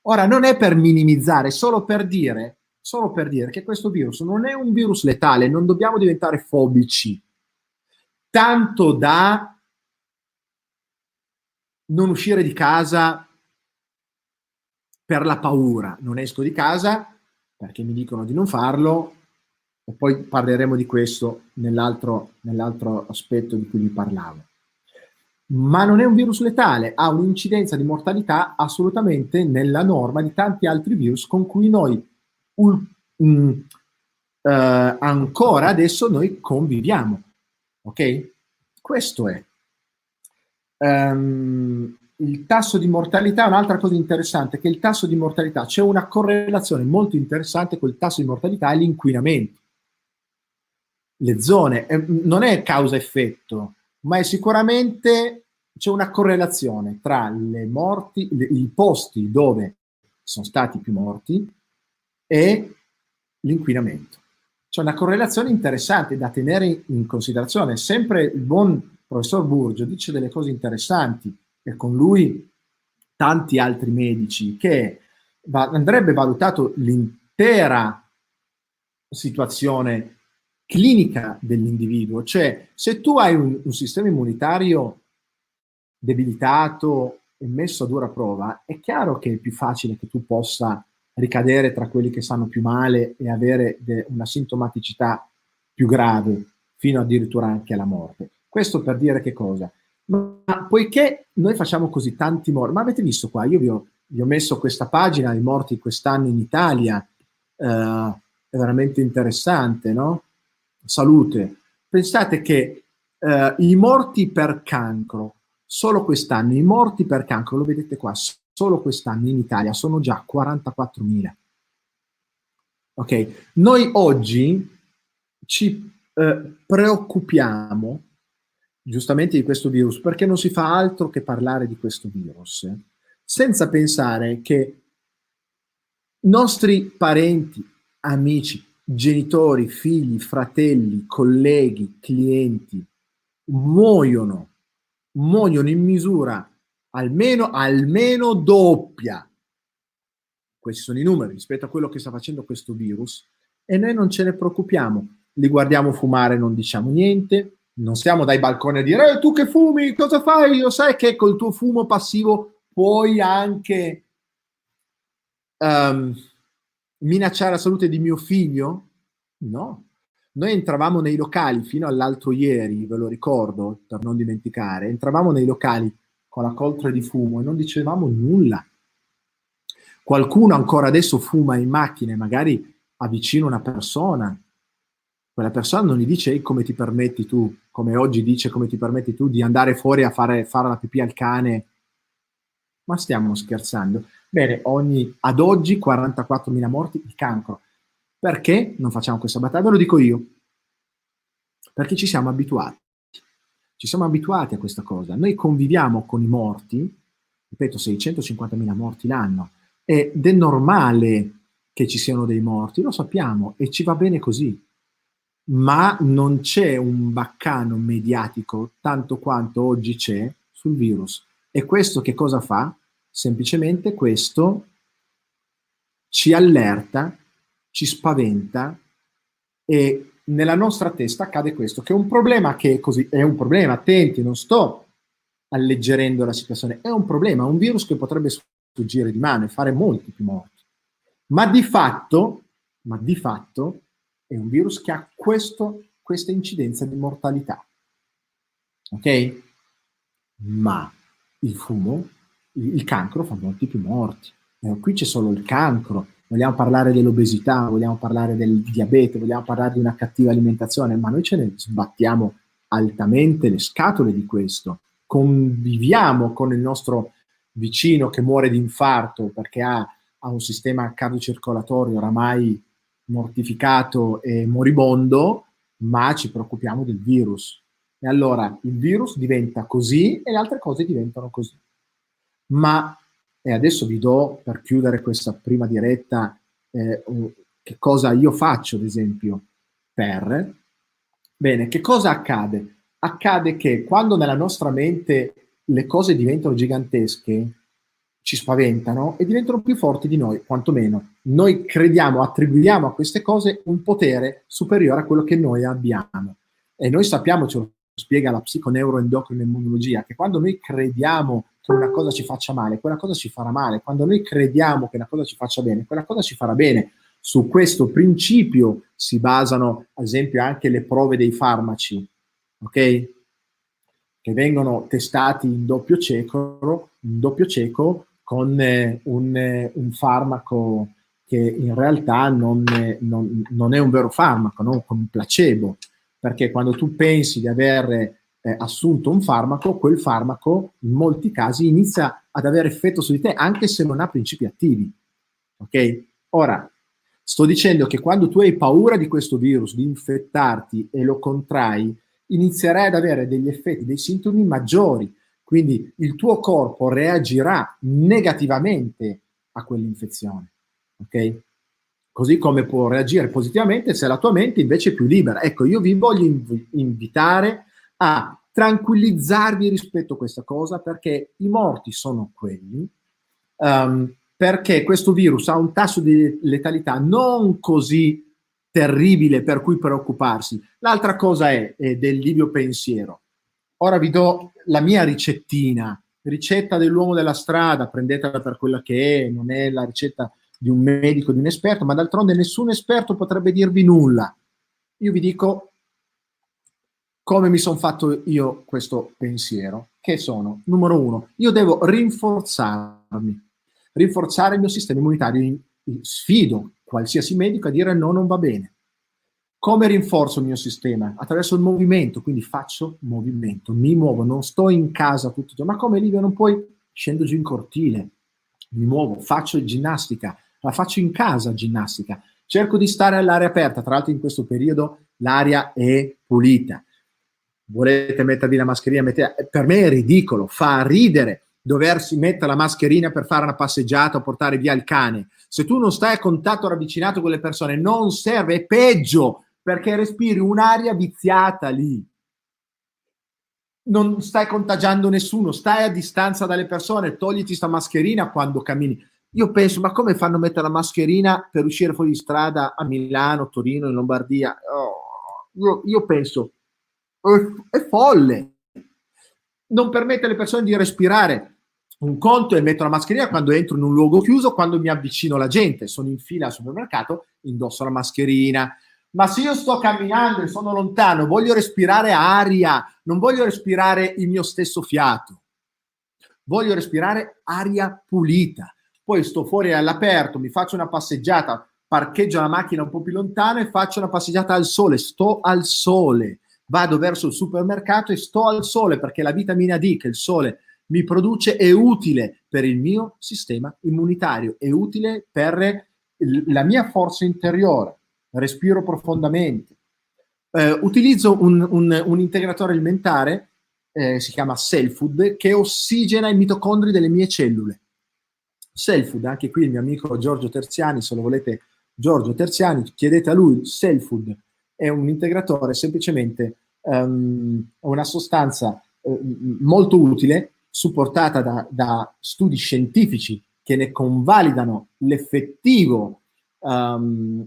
Ora, non è per minimizzare, solo per dire, solo per dire che questo virus non è un virus letale, non dobbiamo diventare fobici, tanto da non uscire di casa per la paura. Non esco di casa perché mi dicono di non farlo, e poi parleremo di questo nell'altro, nell'altro aspetto di cui vi parlavo. Ma non è un virus letale, ha un'incidenza di mortalità assolutamente nella norma di tanti altri virus con cui noi um, uh, ancora adesso noi conviviamo. Ok? Questo è. Um, il tasso di mortalità, un'altra cosa interessante è che il tasso di mortalità, c'è una correlazione molto interessante con il tasso di mortalità e l'inquinamento le zone, eh, non è causa-effetto, ma è sicuramente c'è una correlazione tra le morti, le, i posti dove sono stati più morti e l'inquinamento. C'è una correlazione interessante da tenere in considerazione. Sempre il buon professor Burgio dice delle cose interessanti e con lui tanti altri medici che va, andrebbe valutato l'intera situazione clinica dell'individuo, cioè se tu hai un, un sistema immunitario debilitato e messo a dura prova, è chiaro che è più facile che tu possa ricadere tra quelli che sanno più male e avere de- una sintomaticità più grave, fino addirittura anche alla morte. Questo per dire che cosa? Ma poiché noi facciamo così tanti morti, ma avete visto qua, io vi ho, vi ho messo questa pagina, i morti quest'anno in Italia, eh, è veramente interessante, no? salute. Pensate che eh, i morti per cancro, solo quest'anno, i morti per cancro, lo vedete qua, solo quest'anno in Italia sono già 44.000. Ok, noi oggi ci eh, preoccupiamo giustamente di questo virus perché non si fa altro che parlare di questo virus, senza pensare che nostri parenti, amici, genitori, figli, fratelli, colleghi, clienti muoiono, muoiono in misura almeno, almeno doppia. Questi sono i numeri rispetto a quello che sta facendo questo virus e noi non ce ne preoccupiamo. Li guardiamo fumare, non diciamo niente, non stiamo dai balconi a dire eh, tu che fumi, cosa fai? Io sai che col tuo fumo passivo puoi anche um, minacciare la salute di mio figlio? No. Noi entravamo nei locali fino all'altro ieri, ve lo ricordo per non dimenticare, entravamo nei locali con la coltre di fumo e non dicevamo nulla. Qualcuno ancora adesso fuma in macchina magari avvicina una persona. Quella persona non gli dice come ti permetti tu, come oggi dice come ti permetti tu di andare fuori a fare, fare la pipì al cane. Ma stiamo scherzando. Bene, ogni, ad oggi 44.000 morti di cancro. Perché non facciamo questa battaglia? Ve lo dico io. Perché ci siamo abituati. Ci siamo abituati a questa cosa. Noi conviviamo con i morti, ripeto, 650.000 morti l'anno, ed è normale che ci siano dei morti, lo sappiamo e ci va bene così, ma non c'è un baccano mediatico tanto quanto oggi c'è sul virus. E questo che cosa fa? Semplicemente questo ci allerta, ci spaventa e nella nostra testa accade questo, che è un problema che è così, è un problema, attenti, non sto alleggerendo la situazione, è un problema, un virus che potrebbe sfuggire di mano e fare molti più morti. Ma di fatto, ma di fatto è un virus che ha questo, questa incidenza di mortalità. Ok? Ma il fumo, il, cancro fa molti più morti. Eh, qui c'è solo il cancro. Vogliamo parlare dell'obesità, vogliamo parlare del diabete, vogliamo parlare di una cattiva alimentazione, ma noi ce ne sbattiamo altamente le scatole di questo. Conviviamo con il nostro vicino che muore di infarto perché ha ha un sistema cardiocircolatorio oramai mortificato e moribondo, ma ci preoccupiamo del virus. E allora il virus diventa così e le altre cose diventano così. Ma, e adesso vi do per chiudere questa prima diretta, eh, che cosa io faccio, ad esempio, per... Bene, che cosa accade? Accade che quando nella nostra mente le cose diventano gigantesche, ci spaventano e diventano più forti di noi, quantomeno. Noi crediamo, attribuiamo a queste cose un potere superiore a quello che noi abbiamo. E noi sappiamo, ce lo spiega la psiconeuroendocrina immunologia, che quando noi crediamo che una cosa ci faccia male, quella cosa ci farà male. Quando noi crediamo che una cosa ci faccia bene, quella cosa ci farà bene. Su questo principio si basano, ad esempio, anche le prove dei farmaci, ok? Che vengono testati in doppio cieco, in doppio cieco con eh, un, eh, un, farmaco che in realtà non, eh, non, non, è un vero farmaco, non con un placebo, perché quando tu pensi di aver eh, assunto un farmaco, quel farmaco in molti casi inizia ad avere effetto su di te anche se non ha principi attivi. Ok? Ora, sto dicendo che quando tu hai paura di questo virus, di infettarti e lo contrai, inizierai ad avere degli effetti, dei sintomi maggiori quindi il tuo corpo reagirà negativamente a quell'infezione. Ok? Così come può reagire positivamente se la tua mente invece è più libera. Ecco, io vi voglio inv- invitare a tranquillizzarvi rispetto a questa cosa perché i morti sono quelli, um, perché questo virus ha un tasso di letalità non così terribile per cui preoccuparsi. L'altra cosa è, è del livio pensiero. Ora vi do la mia ricettina, ricetta dell'uomo della strada, prendetela per quella che è, non è la ricetta di un medico, di un esperto, ma d'altronde nessun esperto potrebbe dirvi nulla. Io vi dico come mi sono fatto io questo pensiero, che sono, numero uno, io devo rinforzarmi, rinforzare il mio sistema immunitario. Sfido qualsiasi medico a dire no, non va bene. Come rinforzo il mio sistema? Attraverso il movimento, quindi faccio movimento, mi muovo, non sto in casa tutto il giorno. Ma come Livio non puoi? Scendo giù in cortile, mi muovo, faccio ginnastica, la faccio in casa ginnastica. Cerco di stare all'aria aperta, tra l'altro in questo periodo l'aria è pulita. Volete mettervi la mascherina? Mettete... Per me è ridicolo, fa ridere doversi mettere la mascherina per fare una passeggiata o portare via il cane. Se tu non stai a contatto ravvicinato con le persone, non serve, è peggio perché respiri un'aria viziata lì. Non stai contagiando nessuno, stai a distanza dalle persone, togliti sta mascherina quando cammini. Io penso, ma come fanno a mettere la mascherina per uscire fuori di strada a Milano, Torino, in Lombardia? Oh, io, io, penso, è, folle. Non permette alle persone di respirare. Un conto è mettere la mascherina quando entro in un luogo chiuso, quando mi avvicino alla gente, sono in fila al supermercato, indosso la mascherina, ma se io sto camminando e sono lontano, voglio respirare aria, non voglio respirare il mio stesso fiato, voglio respirare aria pulita. Poi sto fuori all'aperto, mi faccio una passeggiata, parcheggio la macchina un po' più lontano e faccio una passeggiata al sole, sto al sole, vado verso il supermercato e sto al sole perché la vitamina D che il sole mi produce è utile per il mio sistema immunitario, è utile per la mia forza interiore respiro profondamente. Eh, utilizzo un, un, un, integratore alimentare, eh, si chiama Cell Food, che ossigena i mitocondri delle mie cellule. Self anche qui il mio amico Giorgio Terziani, se lo volete, Giorgio Terziani, chiedete a lui, Self è un integratore semplicemente um, una sostanza uh, molto utile, supportata da, da, studi scientifici che ne convalidano l'effettivo um,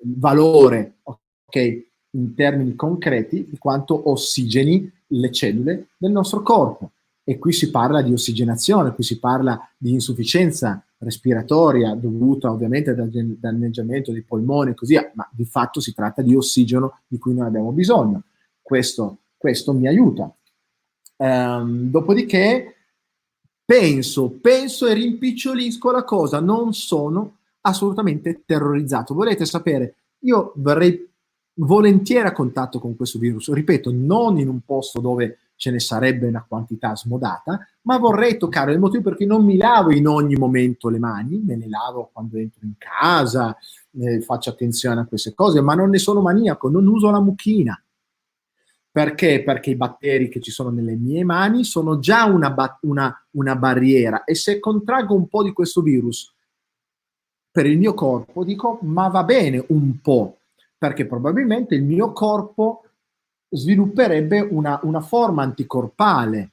valore okay, in termini concreti di quanto ossigeni le cellule del nostro corpo. E qui si parla di ossigenazione, qui si parla di insufficienza respiratoria dovuta ovviamente dal danneggiamento dei polmoni e così via, ma di fatto si tratta di ossigeno di cui noi abbiamo bisogno. Questo, questo mi aiuta. Um, dopodiché penso, penso e rimpicciolisco la cosa, non sono assolutamente terrorizzato. Volete sapere? Io verrei volentieri a contatto con questo virus, ripeto, non in un posto dove ce ne sarebbe una quantità smodata, ma vorrei toccare il motivo perché non mi lavo in ogni momento le mani, me ne lavo quando entro in casa, eh, faccio attenzione a queste cose, ma non ne sono maniaco, non uso la mucchina. Perché? Perché i batteri che ci sono nelle mie mani sono già una, ba- una, una barriera e se contraggo un po' di questo virus per il mio corpo, dico ma va bene un po', perché probabilmente il mio corpo svilupperebbe una, una forma anticorpale.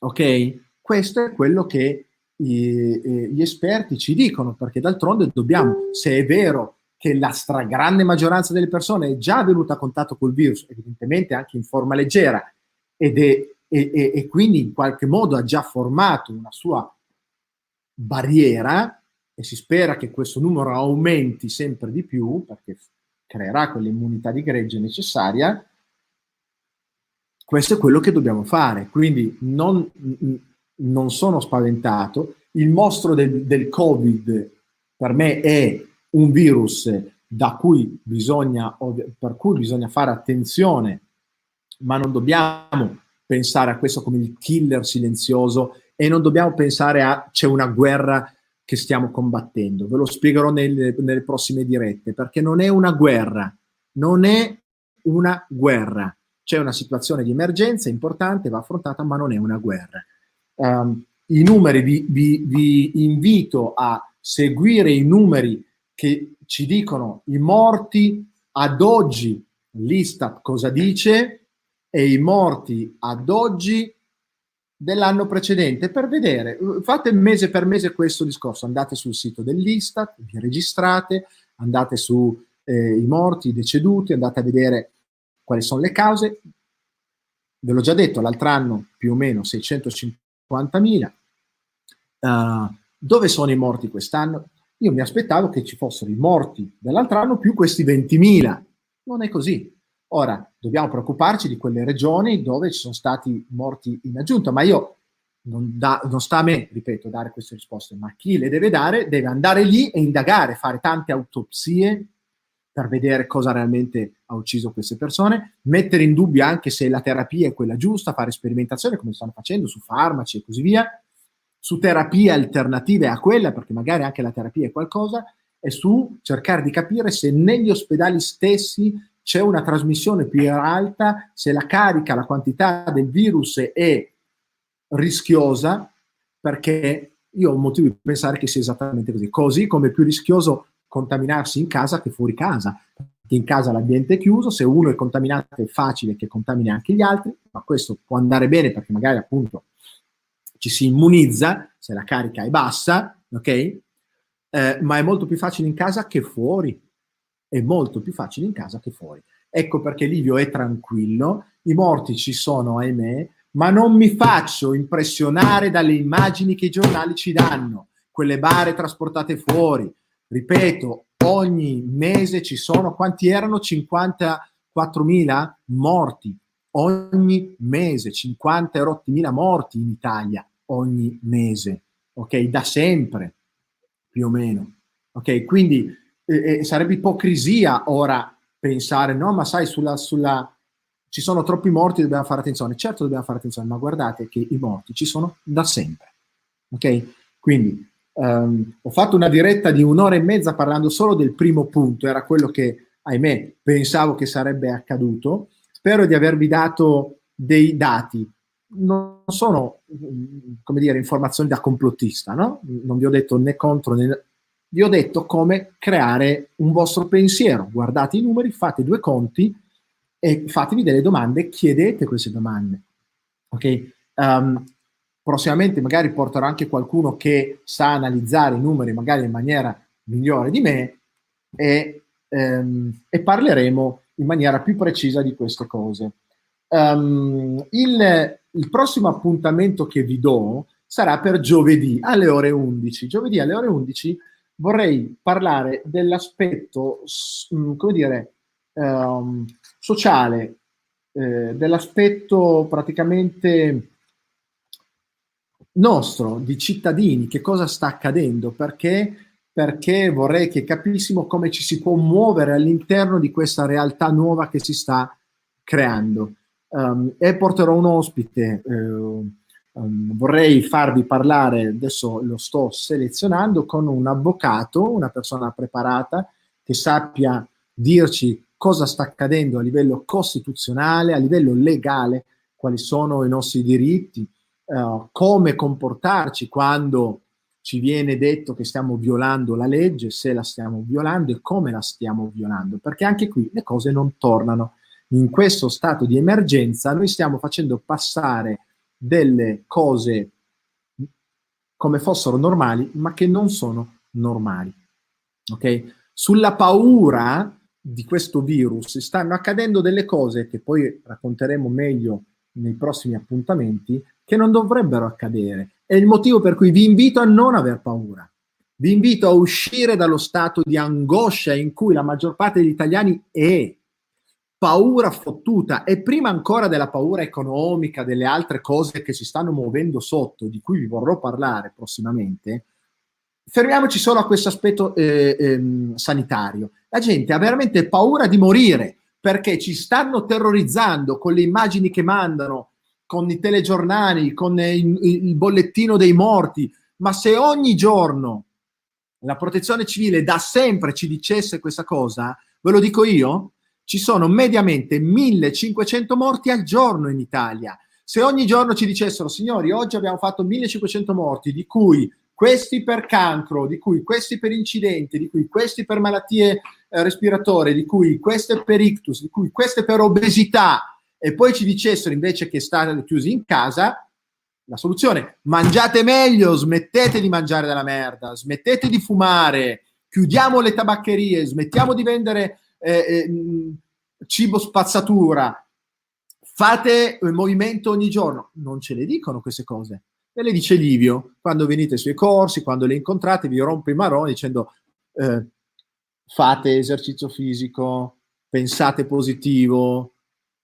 Ok? Questo è quello che i, gli esperti ci dicono, perché d'altronde dobbiamo, se è vero che la stragrande maggioranza delle persone è già venuta a contatto col virus, evidentemente anche in forma leggera, ed è, e, e, e quindi in qualche modo ha già formato una sua barriera, e si spera che questo numero aumenti sempre di più, perché creerà quell'immunità di gregge necessaria, questo è quello che dobbiamo fare. Quindi non, non sono spaventato. Il mostro del, del, Covid per me è un virus da cui bisogna, per cui bisogna fare attenzione, ma non dobbiamo pensare a questo come il killer silenzioso e non dobbiamo pensare a c'è una guerra che stiamo combattendo. Ve lo spiegherò nelle, nelle prossime dirette, perché non è una guerra, non è una guerra. C'è una situazione di emergenza importante, va affrontata, ma non è una guerra. Um, I numeri, vi, vi, vi invito a seguire i numeri che ci dicono i morti ad oggi, l'Istat cosa dice, e i morti ad oggi dell'anno precedente per vedere, fate mese per mese questo discorso, andate sul sito dell'Istat, vi registrate, andate sui eh, morti, i deceduti, andate a vedere quali sono le cause. Ve l'ho già detto, l'altro anno più o meno 650.000. Uh, eh, dove sono i morti quest'anno? Io mi aspettavo che ci fossero i morti dell'altro anno più questi 20.000. Non è così. Ora, dobbiamo preoccuparci di quelle regioni dove ci sono stati morti in aggiunta, ma io non, da, non, sta a me, ripeto, dare queste risposte, ma chi le deve dare deve andare lì e indagare, fare tante autopsie per vedere cosa realmente ha ucciso queste persone, mettere in dubbio anche se la terapia è quella giusta, fare sperimentazione come stanno facendo su farmaci e così via, su terapie alternative a quella, perché magari anche la terapia è qualcosa, e su cercare di capire se negli ospedali stessi c'è una trasmissione più alta se la carica, la quantità del virus è rischiosa, perché io ho motivo di pensare che sia esattamente così. Così come è più rischioso contaminarsi in casa che fuori casa, perché in casa l'ambiente è chiuso, se uno è contaminato è facile che contamini anche gli altri, ma questo può andare bene perché magari appunto ci si immunizza se la carica è bassa, ok? Eh, ma è molto più facile in casa che fuori è molto più facile in casa che fuori. Ecco perché Livio è tranquillo, i morti ci sono, ahimè, ma non mi faccio impressionare dalle immagini che i giornali ci danno, quelle bare trasportate fuori. Ripeto, ogni mese ci sono, quanti erano? 54.000 morti. Ogni mese, 50.000 morti in Italia, ogni mese, ok? Da sempre, più o meno. Ok, quindi eh, sarebbe ipocrisia ora pensare, no, ma sai, sulla, sulla, ci sono troppi morti, dobbiamo fare attenzione. Certo dobbiamo fare attenzione, ma guardate che i morti ci sono da sempre. Ok? Quindi um, ho fatto una diretta di un'ora e mezza parlando solo del primo punto, era quello che, ahimè, pensavo che sarebbe accaduto. Spero di avervi dato dei dati. non sono, come dire, informazioni da complottista, no? Non vi ho detto né contro né... Vi ho detto come creare un vostro pensiero. Guardate i numeri, fate due conti e fatevi delle domande, chiedete queste domande. Ok? Um, prossimamente magari porterò anche qualcuno che sa analizzare i numeri magari in maniera migliore di me e, um, e parleremo in maniera più precisa di queste cose. Um, il, il prossimo appuntamento che vi do sarà per giovedì alle ore 11. Giovedì alle ore 11 vorrei parlare dell'aspetto, mm, come dire, um, sociale, eh, dell'aspetto praticamente nostro, di cittadini, che cosa sta accadendo, perché, perché vorrei che capissimo come ci si può muovere all'interno di questa realtà nuova che si sta creando. Um, e porterò un ospite, eh, um, vorrei farvi parlare, adesso lo sto selezionando, con un avvocato, una persona preparata che sappia dirci cosa sta accadendo a livello costituzionale, a livello legale, quali sono i nostri diritti, uh, come comportarci quando ci viene detto che stiamo violando la legge, se la stiamo violando e come la stiamo violando, perché anche qui le cose non tornano. In questo stato di emergenza noi stiamo facendo passare delle cose come fossero normali, ma che non sono normali. Ok? Sulla paura di questo virus stanno accadendo delle cose che poi racconteremo meglio nei prossimi appuntamenti che non dovrebbero accadere. È il motivo per cui vi invito a non aver paura. Vi invito a uscire dallo stato di angoscia in cui la maggior parte degli italiani è paura fottuta e prima ancora della paura economica, delle altre cose che si stanno muovendo sotto, di cui vi vorrò parlare prossimamente, fermiamoci solo a questo aspetto eh, eh, sanitario. La gente ha veramente paura di morire perché ci stanno terrorizzando con le immagini che mandano, con i telegiornali, con il, il bollettino dei morti. Ma se ogni giorno la protezione civile da sempre ci dicesse questa cosa, ve lo dico io, ci sono mediamente 1500 morti al giorno in Italia. Se ogni giorno ci dicessero, signori, oggi abbiamo fatto 1500 morti, di cui questi per cancro, di cui questi per incidenti, di cui questi per malattie eh, respiratorie, di cui queste per ictus, di cui queste per obesità, e poi ci dicessero invece che state chiusi in casa, la soluzione, mangiate meglio, smettete di mangiare della merda, smettete di fumare, chiudiamo le tabaccherie, smettiamo di vendere eh, eh, cibo spazzatura, fate movimento ogni giorno. Non ce le dicono queste cose. Ve le dice Livio, quando venite sui corsi, quando le incontrate, vi rompe i maroni dicendo eh, fate esercizio fisico, pensate positivo,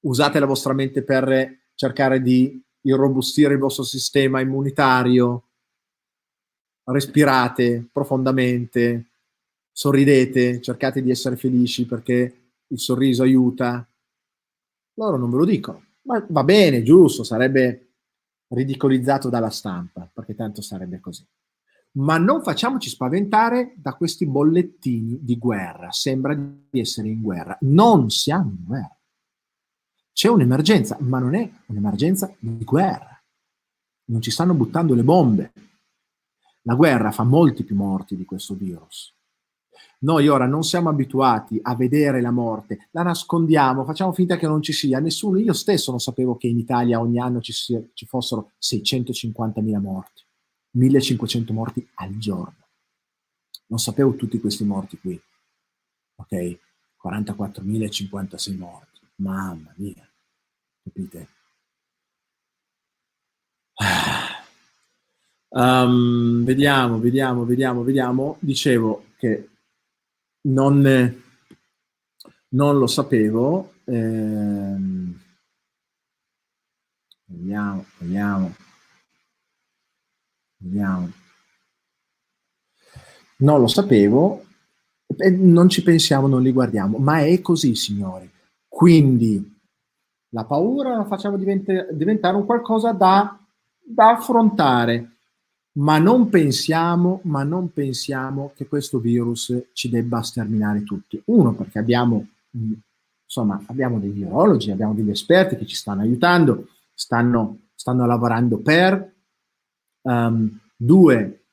usate la vostra mente per cercare di irrobustire il vostro sistema immunitario, respirate profondamente, sorridete, cercate di essere felici perché il sorriso aiuta. Loro non ve lo dicono, ma va bene, giusto, sarebbe ridicolizzato dalla stampa, perché tanto sarebbe così. Ma non facciamoci spaventare da questi bollettini di guerra. Sembra di essere in guerra. Non siamo in guerra. C'è un'emergenza, ma non è un'emergenza di guerra. Non ci stanno buttando le bombe. La guerra fa molti più morti di questo virus. Noi ora non siamo abituati a vedere la morte, la nascondiamo, facciamo finta che non ci sia. Nessuno, io stesso non sapevo che in Italia ogni anno ci, ci fossero 650.000 morti, 1500 morti al giorno. Non sapevo tutti questi morti qui. Ok? 44.056 morti. Mamma mia. Capite? Um, vediamo, vediamo, vediamo, vediamo. Dicevo che non, non lo sapevo. Ehm, vediamo, vediamo, vediamo. Non lo sapevo, e non ci pensiamo, non li guardiamo, ma è così, signori. Quindi la paura la facciamo diventare, diventare un qualcosa da, da affrontare ma non pensiamo, ma non pensiamo che questo virus ci debba sterminare tutti. Uno, perché abbiamo, insomma, abbiamo dei virologi, abbiamo degli esperti che ci stanno aiutando, stanno stanno lavorando per. Um, due,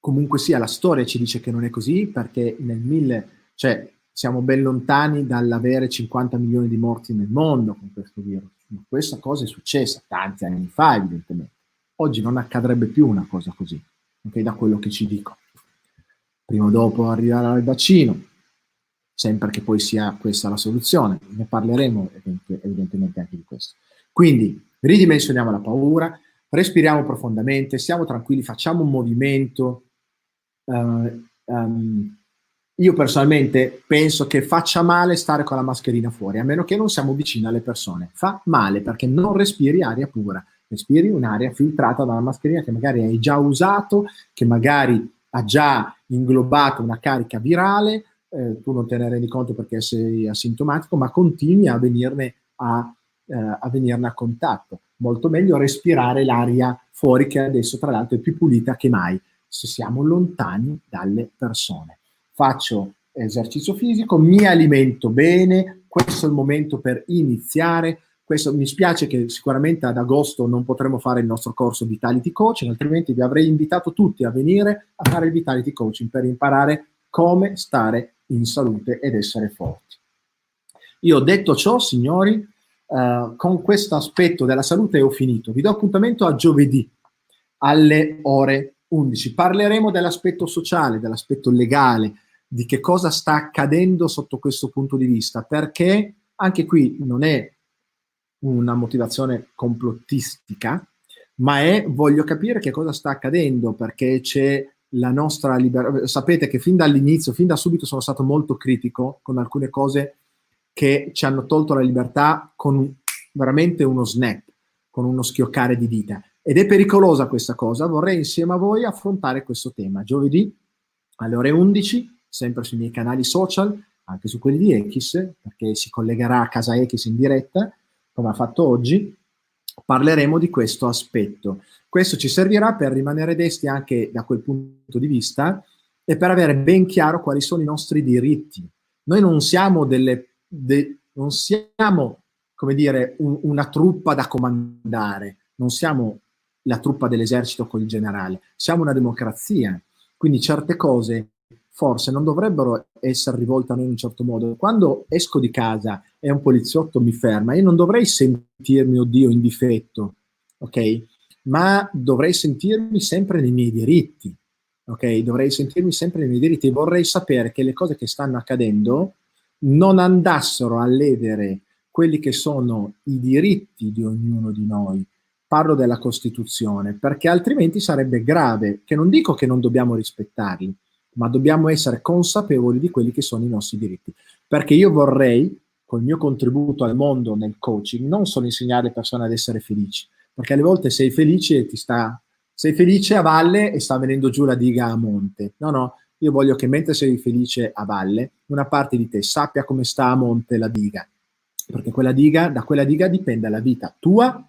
comunque sia, la storia ci dice che non è così perché nel 1000, cioè siamo ben lontani dall'avere 50 milioni di morti nel mondo con questo virus. Ma questa cosa è successa tanti anni fa, evidentemente. Oggi non accadrebbe più una cosa così, okay, da quello che ci dico. Prima o dopo arriverà il vaccino, sempre che poi sia questa la soluzione. Ne parleremo evidentemente anche di questo. Quindi ridimensioniamo la paura, respiriamo profondamente, siamo tranquilli, facciamo un movimento. Uh, um, io personalmente penso che faccia male stare con la mascherina fuori, a meno che non siamo vicini alle persone. Fa male perché non respiri aria pura, respiri un'aria filtrata dalla mascherina che magari hai già usato, che magari ha già inglobato una carica virale, eh, tu non te ne rendi conto perché sei asintomatico, ma continui a venirne a, eh, a venirne a contatto. Molto meglio respirare l'aria fuori che adesso tra l'altro è più pulita che mai se siamo lontani dalle persone. Faccio esercizio fisico, mi alimento bene, questo è il momento per iniziare. Questo, mi spiace che sicuramente ad agosto non potremo fare il nostro corso Vitality Coaching, altrimenti vi avrei invitato tutti a venire a fare il Vitality Coaching per imparare come stare in salute ed essere forti. Io detto ciò, signori, uh, con questo aspetto della salute ho finito. Vi do appuntamento a giovedì alle ore 11. Parleremo dell'aspetto sociale, dell'aspetto legale, di che cosa sta accadendo sotto questo punto di vista, perché anche qui non è una motivazione complottistica, ma è voglio capire che cosa sta accadendo, perché c'è la nostra libertà. Sapete che fin dall'inizio, fin da subito sono stato molto critico con alcune cose che ci hanno tolto la libertà con veramente uno snap, con uno schioccare di dita. Ed è pericolosa questa cosa. Vorrei insieme a voi affrontare questo tema. Giovedì alle ore 11, sempre sui miei canali social, anche su quelli di X, perché si collegherà a casa X in diretta, come ha fatto oggi, parleremo di questo aspetto. Questo ci servirà per rimanere desti anche da quel punto di vista e per avere ben chiaro quali sono i nostri diritti. Noi non siamo delle, de, non siamo, come dire, un, una truppa da comandare, non siamo la truppa dell'esercito con il generale, siamo una democrazia. Quindi certe cose forse non dovrebbero essere rivolte a noi in un certo modo. Quando esco di casa e un poliziotto mi ferma, io non dovrei sentirmi, oddio, in difetto, ok? ma dovrei sentirmi sempre nei miei diritti, ok? Dovrei sentirmi sempre nei miei diritti e vorrei sapere che le cose che stanno accadendo non andassero a ledere quelli che sono i diritti di ognuno di noi. Parlo della Costituzione, perché altrimenti sarebbe grave, che non dico che non dobbiamo rispettarli, ma dobbiamo essere consapevoli di quelli che sono i nostri diritti. Perché io vorrei, col mio contributo al mondo nel coaching, non solo insegnare alle persone ad essere felici, perché alle volte sei felice e ti sta, sei felice a valle e sta venendo giù la diga a monte. No, no, io voglio che mentre sei felice a valle, una parte di te sappia come sta a monte la diga, perché quella diga, da quella diga dipende la vita tua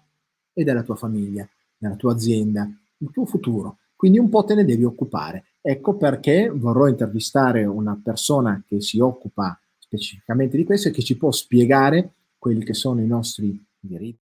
e della tua famiglia, della tua azienda, il tuo futuro. Quindi un po' te ne devi occupare. Ecco perché vorrò intervistare una persona che si occupa specificamente di questo e che ci può spiegare quelli che sono i nostri diritti